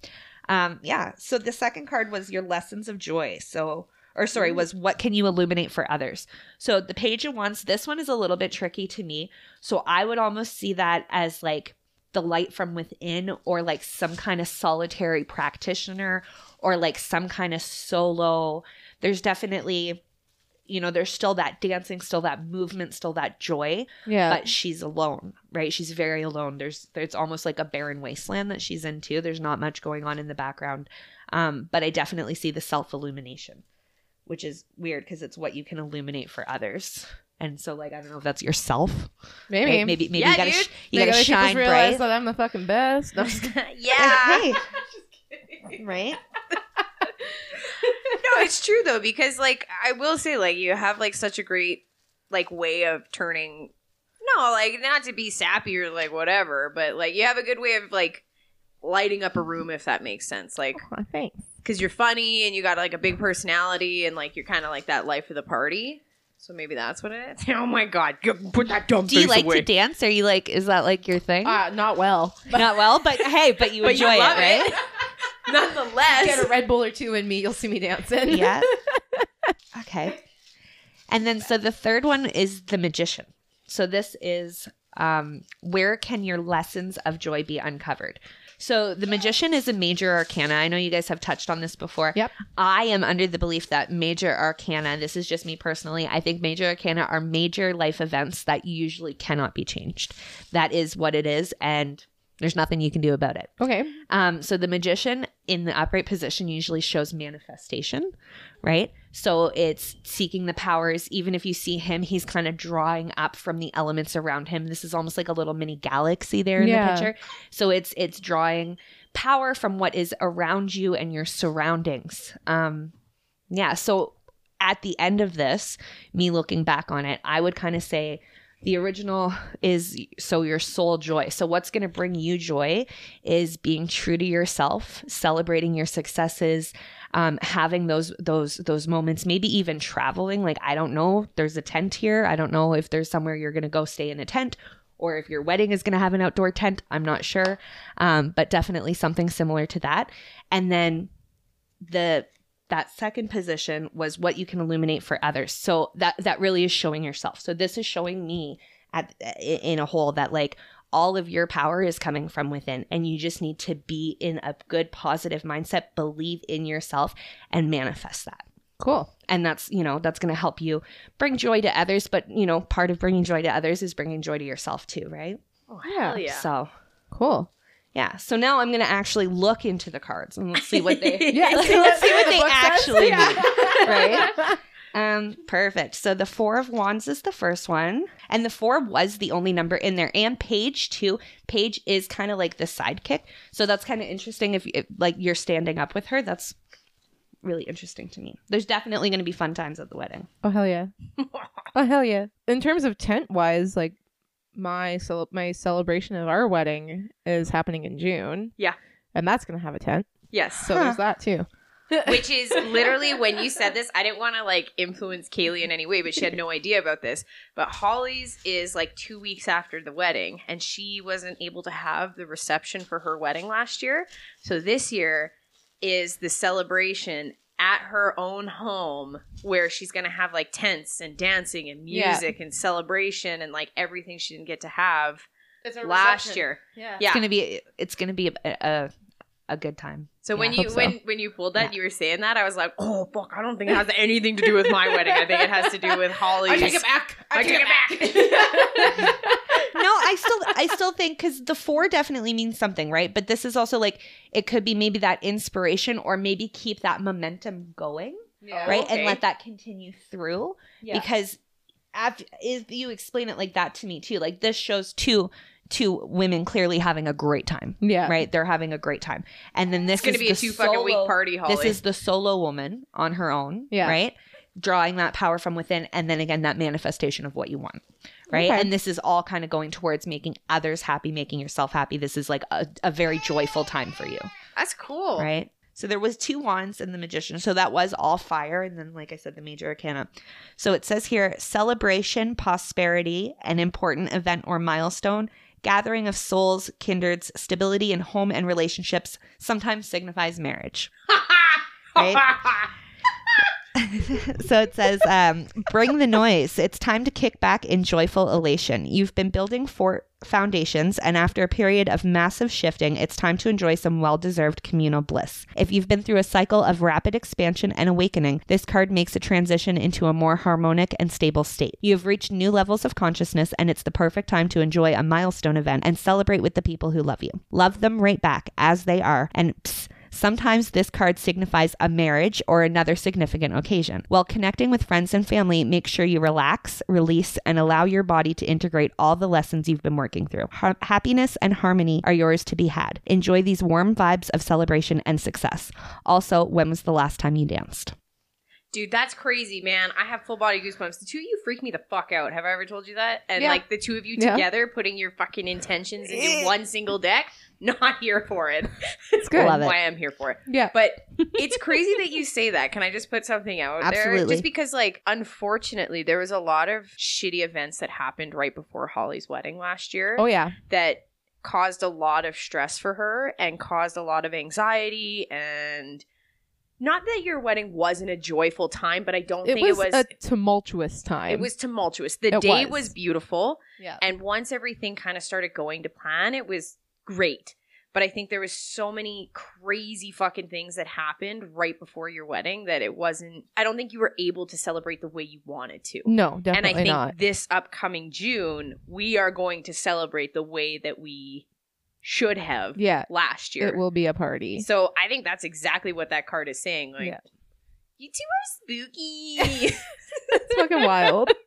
Um, yeah. So the second card was your lessons of joy. So, or sorry, was what can you illuminate for others? So the page of wands, this one is a little bit tricky to me. So I would almost see that as like the light from within, or like some kind of solitary practitioner, or like some kind of solo. There's definitely, you know, there's still that dancing, still that movement, still that joy Yeah. but she's alone right she's very alone there's there's almost like a barren wasteland that she's into there's not much going on in the background um but i definitely see the self illumination which is weird because it's what you can illuminate for others. And so, like, I don't know if that's yourself. Maybe. right? Maybe, maybe Yeah, you gotta, dude. sh- you gotta people shine bright. that I'm the fucking best. No, just kidding. yeah. Hey, right? no, it's true though because like I will say like you have like such a great like way of turning no, like not to be sappy or like whatever, but like you have a good way of like lighting up a room if that makes sense. Like Oh, thanks. Cuz you're funny and you got like a big personality and like you're kind of like that life of the party. So maybe that's what it is. Oh my god, you put that dumb Do you face like away. to dance? Are you like, is that like your thing? Uh, not well. Not well, but hey, but you but enjoy you love it, right? it. Nonetheless. Get a Red Bull or two in me, you'll see me dancing. yeah. Okay. And then so the third one is the magician. So this is um where can your lessons of joy be uncovered? So the magician is a major arcana. I know you guys have touched on this before. Yep. I am under the belief that major arcana, this is just me personally, I think major arcana are major life events that usually cannot be changed. That is what it is and there's nothing you can do about it. Okay. Um, so the magician in the upright position usually shows manifestation, right? So it's seeking the powers. Even if you see him, he's kind of drawing up from the elements around him. This is almost like a little mini galaxy there in Yeah. the picture. So it's it's drawing power from what is around you and your surroundings. Um, yeah. So at the end of this, me looking back on it, I would kind of say the original is so your soul joy. So what's going to bring you joy is being true to yourself, celebrating your successes, um, having those those those moments. Maybe even traveling. Like I don't know, there's a tent here. I don't know if there's somewhere you're to go stay in a tent. Or if your wedding is going to have an outdoor tent, I'm not sure, um, but definitely something similar to that. And then the that second position was what you can illuminate for others. So that that really is showing yourself. So this is showing me at in a whole that like all of your power is coming from within and you just need to be in a good positive mindset, believe in yourself and manifest that. Cool. And that's, you know, that's going to help you bring joy to others, but you know, part of bringing joy to others is bringing joy to yourself too, right? Oh, Yeah. hell yeah. So, Cool. yeah. So now I'm going to actually look into the cards and let's see what they Yeah. let's, let's see what the they book says. actually Yeah. mean, right? Um, perfect. So the four of wands is the first one, and the four was the only number in there. And page two, page is kind of like the sidekick. So that's kind of interesting. If, if like you're standing up with her, that's really interesting to me. There's definitely going to be fun times at the wedding. Oh hell yeah. oh hell yeah. In terms of tent wise, like my cel- my celebration of our wedding is happening in June. Yeah. And that's gonna have a tent. Yes. So there's that too. Which is literally when you said this, I didn't want to like influence Kaylee in any way, but she had no idea about this. But Holly's is like two weeks after the wedding, and she wasn't able to have the reception for her wedding last year. So this year is the celebration at her own home where she's going to have like tents and dancing and Yeah. music and celebration and like everything she didn't get to have It's last year. Yeah. Yeah. It's gonna be it's gonna be a a, a good time. So when Yeah, I you so. when when you pulled that, Yeah. you were saying that I was like, oh fuck, I don't think it has anything to do with my wedding. I think it has to do with Holly's. I take it back. I take it back. no, I still I still think because the four definitely means something, right? But this is also like it could be maybe that inspiration or maybe keep that momentum going, yeah. right? Okay. And let that continue through Yeah. because af if you explain it like that to me too, like this shows two two women clearly having a great time, Yeah. right? They're having a great time, and then this It's gonna is be a the two fucking week party, Holly. This is the solo woman on her own, Yeah. right? Drawing that power from within, and then again that manifestation of what you want, right? Okay. And this is all kind of going towards making others happy, making yourself happy. This is like a, a very joyful time for you, That's cool. right? So there was two wands and the magician. So that was all fire, and then like I said, the major arcana. So it says here: celebration, prosperity, an important event or milestone. Gathering of souls, kindreds, stability in home and relationships sometimes signifies marriage. Right? so it says, um, bring the noise. It's time to kick back in joyful elation. You've been building for foundations, and after a period of massive shifting, it's time to enjoy some well deserved communal bliss. If you've been through a cycle of rapid expansion and awakening, this card makes a transition into a more harmonic and stable state. You have reached new levels of consciousness, and it's the perfect time to enjoy a milestone event and celebrate with the people who love you. Love them right back as they are, and psst, Sometimes this card signifies a marriage or another significant occasion. While connecting with friends and family, make sure you relax, release, and allow your body to integrate all the lessons you've been working through. Ha- happiness and harmony are yours to be had. Enjoy these warm vibes of celebration and success. Also, when was the last time you danced? Dude, that's crazy, man. I have full body goosebumps. The two of you freak me the fuck out. Have I ever told you that? And Yeah. like the two of you Yeah. together putting your fucking intentions into eh. one single deck, not here for it. It's good. Love it. Why I'm here for it. Yeah. But it's crazy that you say that. Can I just put something out there? Absolutely. Just because, like, unfortunately, there was a lot of shitty events that happened right before Holly's wedding last year Oh yeah. that caused a lot of stress for her and caused a lot of anxiety and not that your wedding wasn't a joyful time, but I don't It think was, it was a tumultuous time. it was tumultuous. The It day was. was beautiful. Yeah. And once everything kind of started going to plan, it was great. But I think there was so many crazy fucking things that happened right before your wedding that it wasn't I don't think you were able to celebrate the way you wanted to. No, and definitely I think not. this upcoming June, we are going to celebrate the way that we should have Yeah. last year. It will be a party. So I think that's exactly what that card is saying. Like Yeah. you two are spooky. It's fucking wild.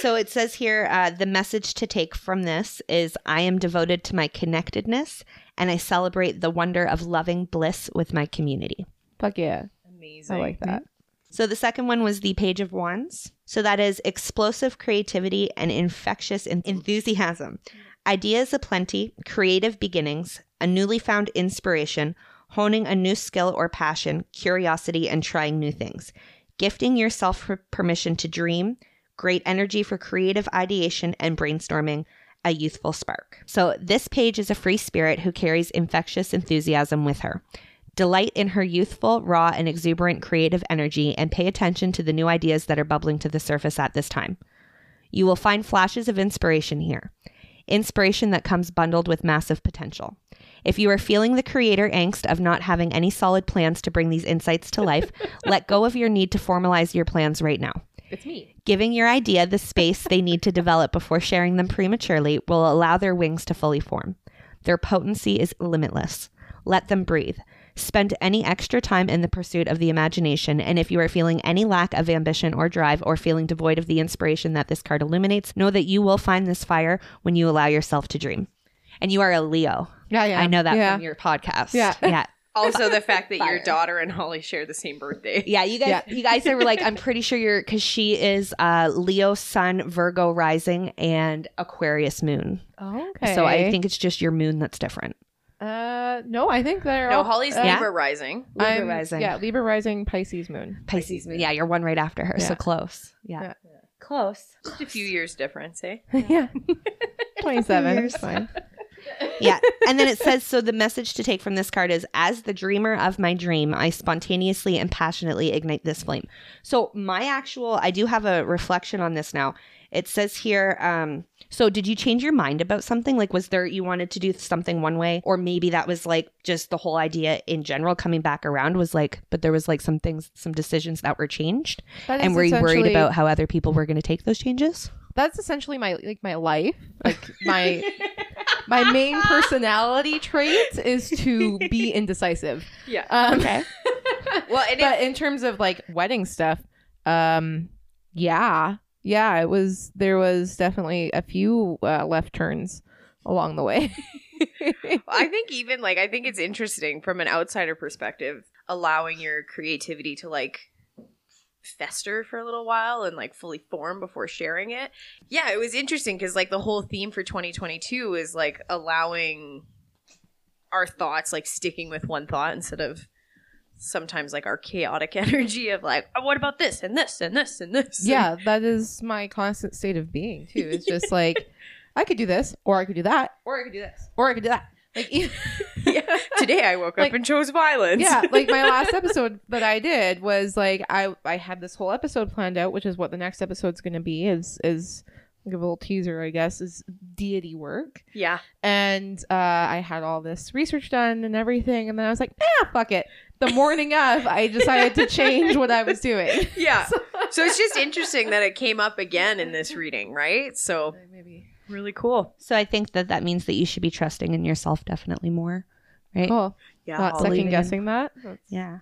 So it says here uh, the message to take from this is I am devoted to my connectedness and I celebrate the wonder of loving bliss with my community. Fuck yeah. Amazing. I like that. So the second one was the Page of Wands. So that is explosive creativity and infectious en- enthusiasm. Ideas aplenty, creative beginnings, a newly found inspiration, honing a new skill or passion, curiosity, and trying new things. Gifting yourself per- permission to dream, great energy for creative ideation and brainstorming, a youthful spark. So this page is a free spirit who carries infectious enthusiasm with her. Delight in her youthful, raw, and exuberant creative energy and pay attention to the new ideas that are bubbling to the surface at this time. You will find flashes of inspiration here. Inspiration that comes bundled with massive potential. If you are feeling the creator angst of not having any solid plans to bring these insights to life, let go of your need to formalize your plans right now. It's me. Giving your idea the space they need to develop before sharing them prematurely will allow their wings to fully form. Their potency is limitless. Let them breathe. Spend any extra time in the pursuit of the imagination, and if you are feeling any lack of ambition or drive or feeling devoid of the inspiration that this card illuminates, know that you will find this fire when you allow yourself to dream. And you are a Leo. Yeah, yeah. I know that yeah. from your podcast. Yeah. Yeah. Also, the fact that your daughter and Holly share the same birthday. Yeah, you guys, Yeah. you guys are like, I'm pretty sure you're because she is uh, Leo Sun, Virgo rising, and Aquarius moon. Okay. So I think it's just your moon that's different. Uh, no, I think they're No, all, Holly's uh, Libra rising. Libra I'm- rising. Yeah, Libra rising, Pisces moon. Pisces moon. Yeah, you're one right after her. So Yeah. close. Yeah. Yeah. Close. Just a few years difference, eh? yeah. 27. Years. It's fine. yeah. And then it says so the message to take from this card is as the dreamer of my dream, I spontaneously and passionately ignite this flame. So my actual I do have a reflection on this now. It says here um so did you change your mind about something? Like was there you wanted to do something one way or maybe that was like just the whole idea in general coming back around was like but there was like some things some decisions that were changed That and were you worried about how other people were going to take those changes? That's essentially my like my life. Like my my main personality trait is to be indecisive. Yeah. Um, Okay. Well, but in terms of like wedding stuff, um, yeah, yeah, it was there was definitely a few uh, left turns along the way. I think even like I think it's interesting from an outsider perspective, allowing your creativity to like fester for a little while and like fully form before sharing it. Yeah, it was interesting because like the whole theme for 2022 is like allowing our thoughts like sticking with one thought instead of sometimes like our chaotic energy of like oh, what about this and this and this and this yeah, that is my constant state of being too. It's just like I could do this, or I could do that, or I could do this, or I could do that. Like, yeah. today i woke Like- up and chose violence yeah, like my last episode that I did was like I I had this whole episode planned out, which is what the next episode's going to be. Is is like a little teaser, I guess, is deity work. yeah and uh, I had all this research done and everything, and then I was like, ah, fuck it. The morning of, I decided to change what I was doing. yeah so it's just interesting that it came up again in this reading right so Maybe. really cool So I think that that means that you should be trusting in yourself definitely more right? Cool. Yeah. Not Holly. second guessing that. That's- Yeah.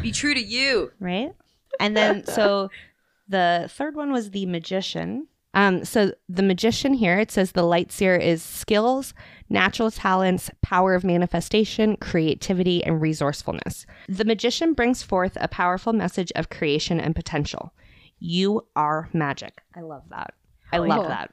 Be true to you. right? And then so the third one was the magician. Um, so the magician here it says the light seer is skills, natural talents, power of manifestation, creativity, and resourcefulness. The magician brings forth a powerful message of creation and potential. You are magic. I love that. I Hell love yeah.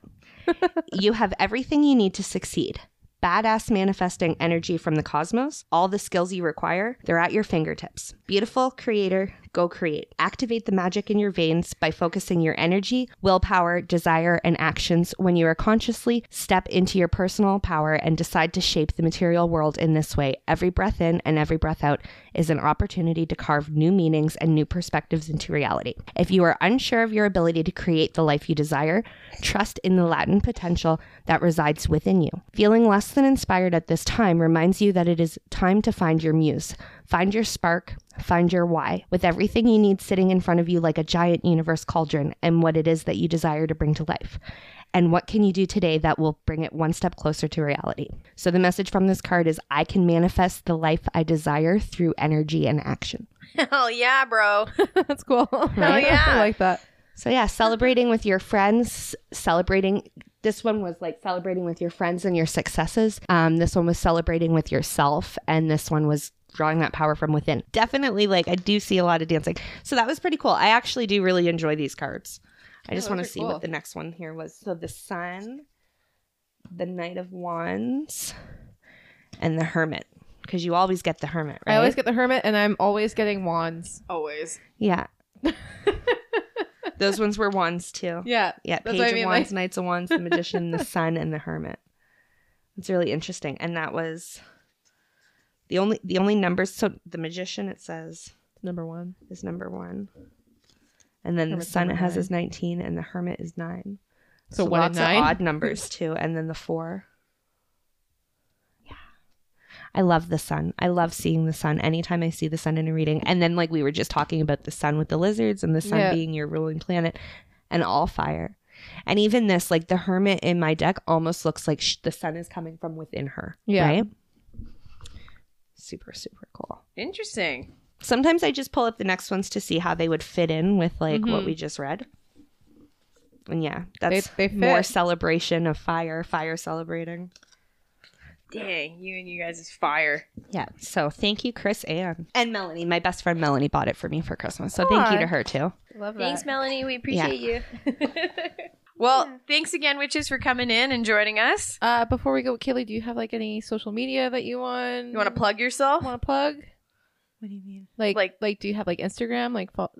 that. you have everything you need to succeed. Badass manifesting energy from the cosmos, all the skills you require, they're at your fingertips. Beautiful creator, go create. Activate the magic in your veins by focusing your energy, willpower, desire, and actions when you are consciously step into your personal power and decide to shape the material world in this way. Every breath in and every breath out is an opportunity to carve new meanings and new perspectives into reality. If you are unsure of your ability to create the life you desire, trust in the latent potential that resides within you. Feeling less than inspired at this time reminds you that it is time to find your muse. Find your spark, find your why, with everything you need sitting in front of you like a giant universe cauldron and what it is that you desire to bring to life. And what can you do today that will bring it one step closer to reality? So, the message from this card is I can manifest the life I desire through energy and action. Hell yeah, bro. That's cool. Hell yeah. I like that. So yeah, celebrating with your friends, celebrating. This one was like celebrating with your friends and your successes. Um, this one was celebrating with yourself, and this one was drawing that power from within. Definitely, like I do see a lot of dancing. So that was pretty cool. I actually do really enjoy these cards. I just Yeah, want to see cool. what the next one here was. So the Sun, the Knight of Wands, and the Hermit. Because you always get the Hermit, right? I always get the hermit, and I'm always getting wands. Always. yeah. Those ones were wands too. Yeah. Yeah, Page what I of mean, Wands, like- Knights of Wands, the Magician, the Sun, and the Hermit. It's really interesting, and that was the only the only numbers. So the Magician, it says, Number one. is number one, and then Hermit's the Sun it has nine. is nineteen, and the Hermit is nine. So one and lots of odd numbers too, and then the four. Yeah, I love the sun. I love seeing the sun. Anytime I see the sun in a reading, and then like we were just talking about the sun with the lizards, and the sun Yeah. being your ruling planet, and all fire. And even this, like the hermit in my deck, almost looks like sh- the sun is coming from within her. Yeah. Right? Super, super cool. Interesting. Sometimes I just pull up the next ones to see how they would fit in with like what Mhm. we just read. And yeah, that's they more celebration of fire, fire celebrating. Dang, you and you guys is fire. Yeah. So thank you, Chris-Anne. And Melanie. My best friend Melanie bought it for me for Christmas. So thank you to her too. Love that. Thanks, Melanie. We appreciate you. well, thanks again, witches, for coming in and joining us. Uh, before we go, Kaylee, do you have like any social media that you want? You want to plug yourself? Want to plug? What do you mean? Like, Like- like, like, do you have like Instagram? Like, fo-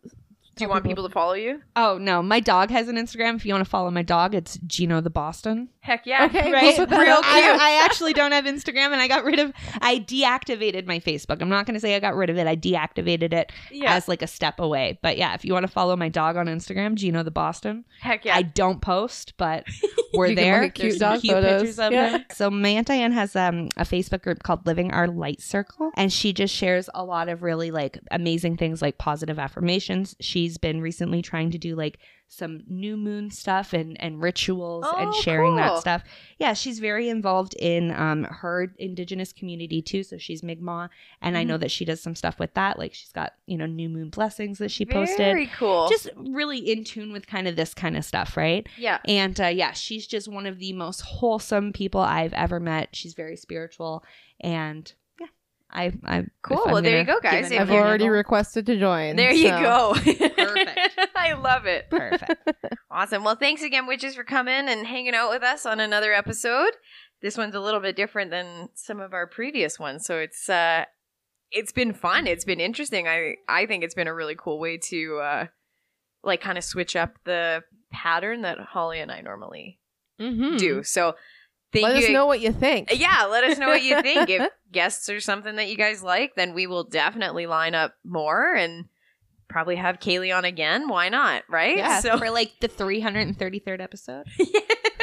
Do you want people to follow you? Oh no, my dog has an Instagram. If you want to follow my dog, it's Gino the Boston. Heck yeah. Okay, Right? we'll that Real cute. I, I actually don't have Instagram, and I got rid of. I deactivated my Facebook. I'm not going to say I got rid of it. I deactivated it Yeah. as like a step away. But yeah, if you want to follow my dog on Instagram, Gino the Boston. Heck yeah. I don't post, but we're You can there. look at cute There's dog cute photos. pictures of Yeah. him. So my aunt Diane has um, a Facebook group called Living Our Light Circle, and she just shares a lot of really like amazing things like positive affirmations. She's been recently trying to do like some new moon stuff and and rituals and Oh, sharing cool. that stuff. Yeah, she's very involved in um her indigenous community too. So she's Mi'kmaq, and I Mm-hmm. know that she does some stuff with that. Like she's got you know new moon blessings that she posted Very cool. just really in tune with kind of this kind of stuff, right? yeah. And uh, yeah, she's just one of the most wholesome people I've ever met. She's very spiritual, and I, I Cool. if I'm Well, there you go, guys. I've already example- requested to join. There you go. Perfect. I love it. perfect. Awesome. Well, thanks again, witches, for coming and hanging out with us on another episode. This one's a little bit different than some of our previous ones, so it's uh, it's been fun. It's been interesting. I I think it's been a really cool way to uh, like kind of switch up the pattern that Holly and I normally Mhm. do. So, thank Let you. us know what you think. Yeah, let us know what you think. if guests are something that you guys like, then we will definitely line up more and probably have Kaylee on again. Why not? Right? Yeah, So for like the 333rd episode.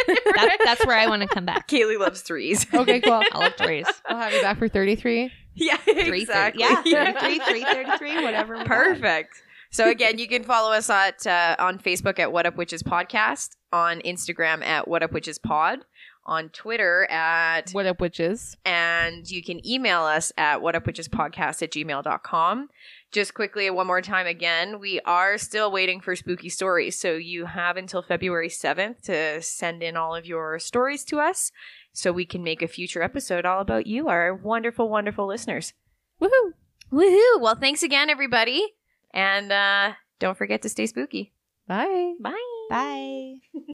Yeah. That, that's where I want to come back. Kaylee loves threes. Okay, cool. I love threes. I'll have you back for 33. yeah, Three, exactly. Yeah, 33, 333, whatever. we want. Perfect. So again, you can follow us at uh, on Facebook at What Up Witches Podcast, on Instagram at What Up Witches Pod, on Twitter at What up, witches? and you can email us at whatupwitchespodcast at gmail.com. Just quickly, one more time again, we are still waiting for spooky stories. So you have until February 7th to send in all of your stories to us so we can make a future episode all about you, our wonderful, wonderful listeners. Woohoo! Woohoo! Well, thanks again, everybody. And uh, don't forget to stay spooky. Bye. Bye. Bye.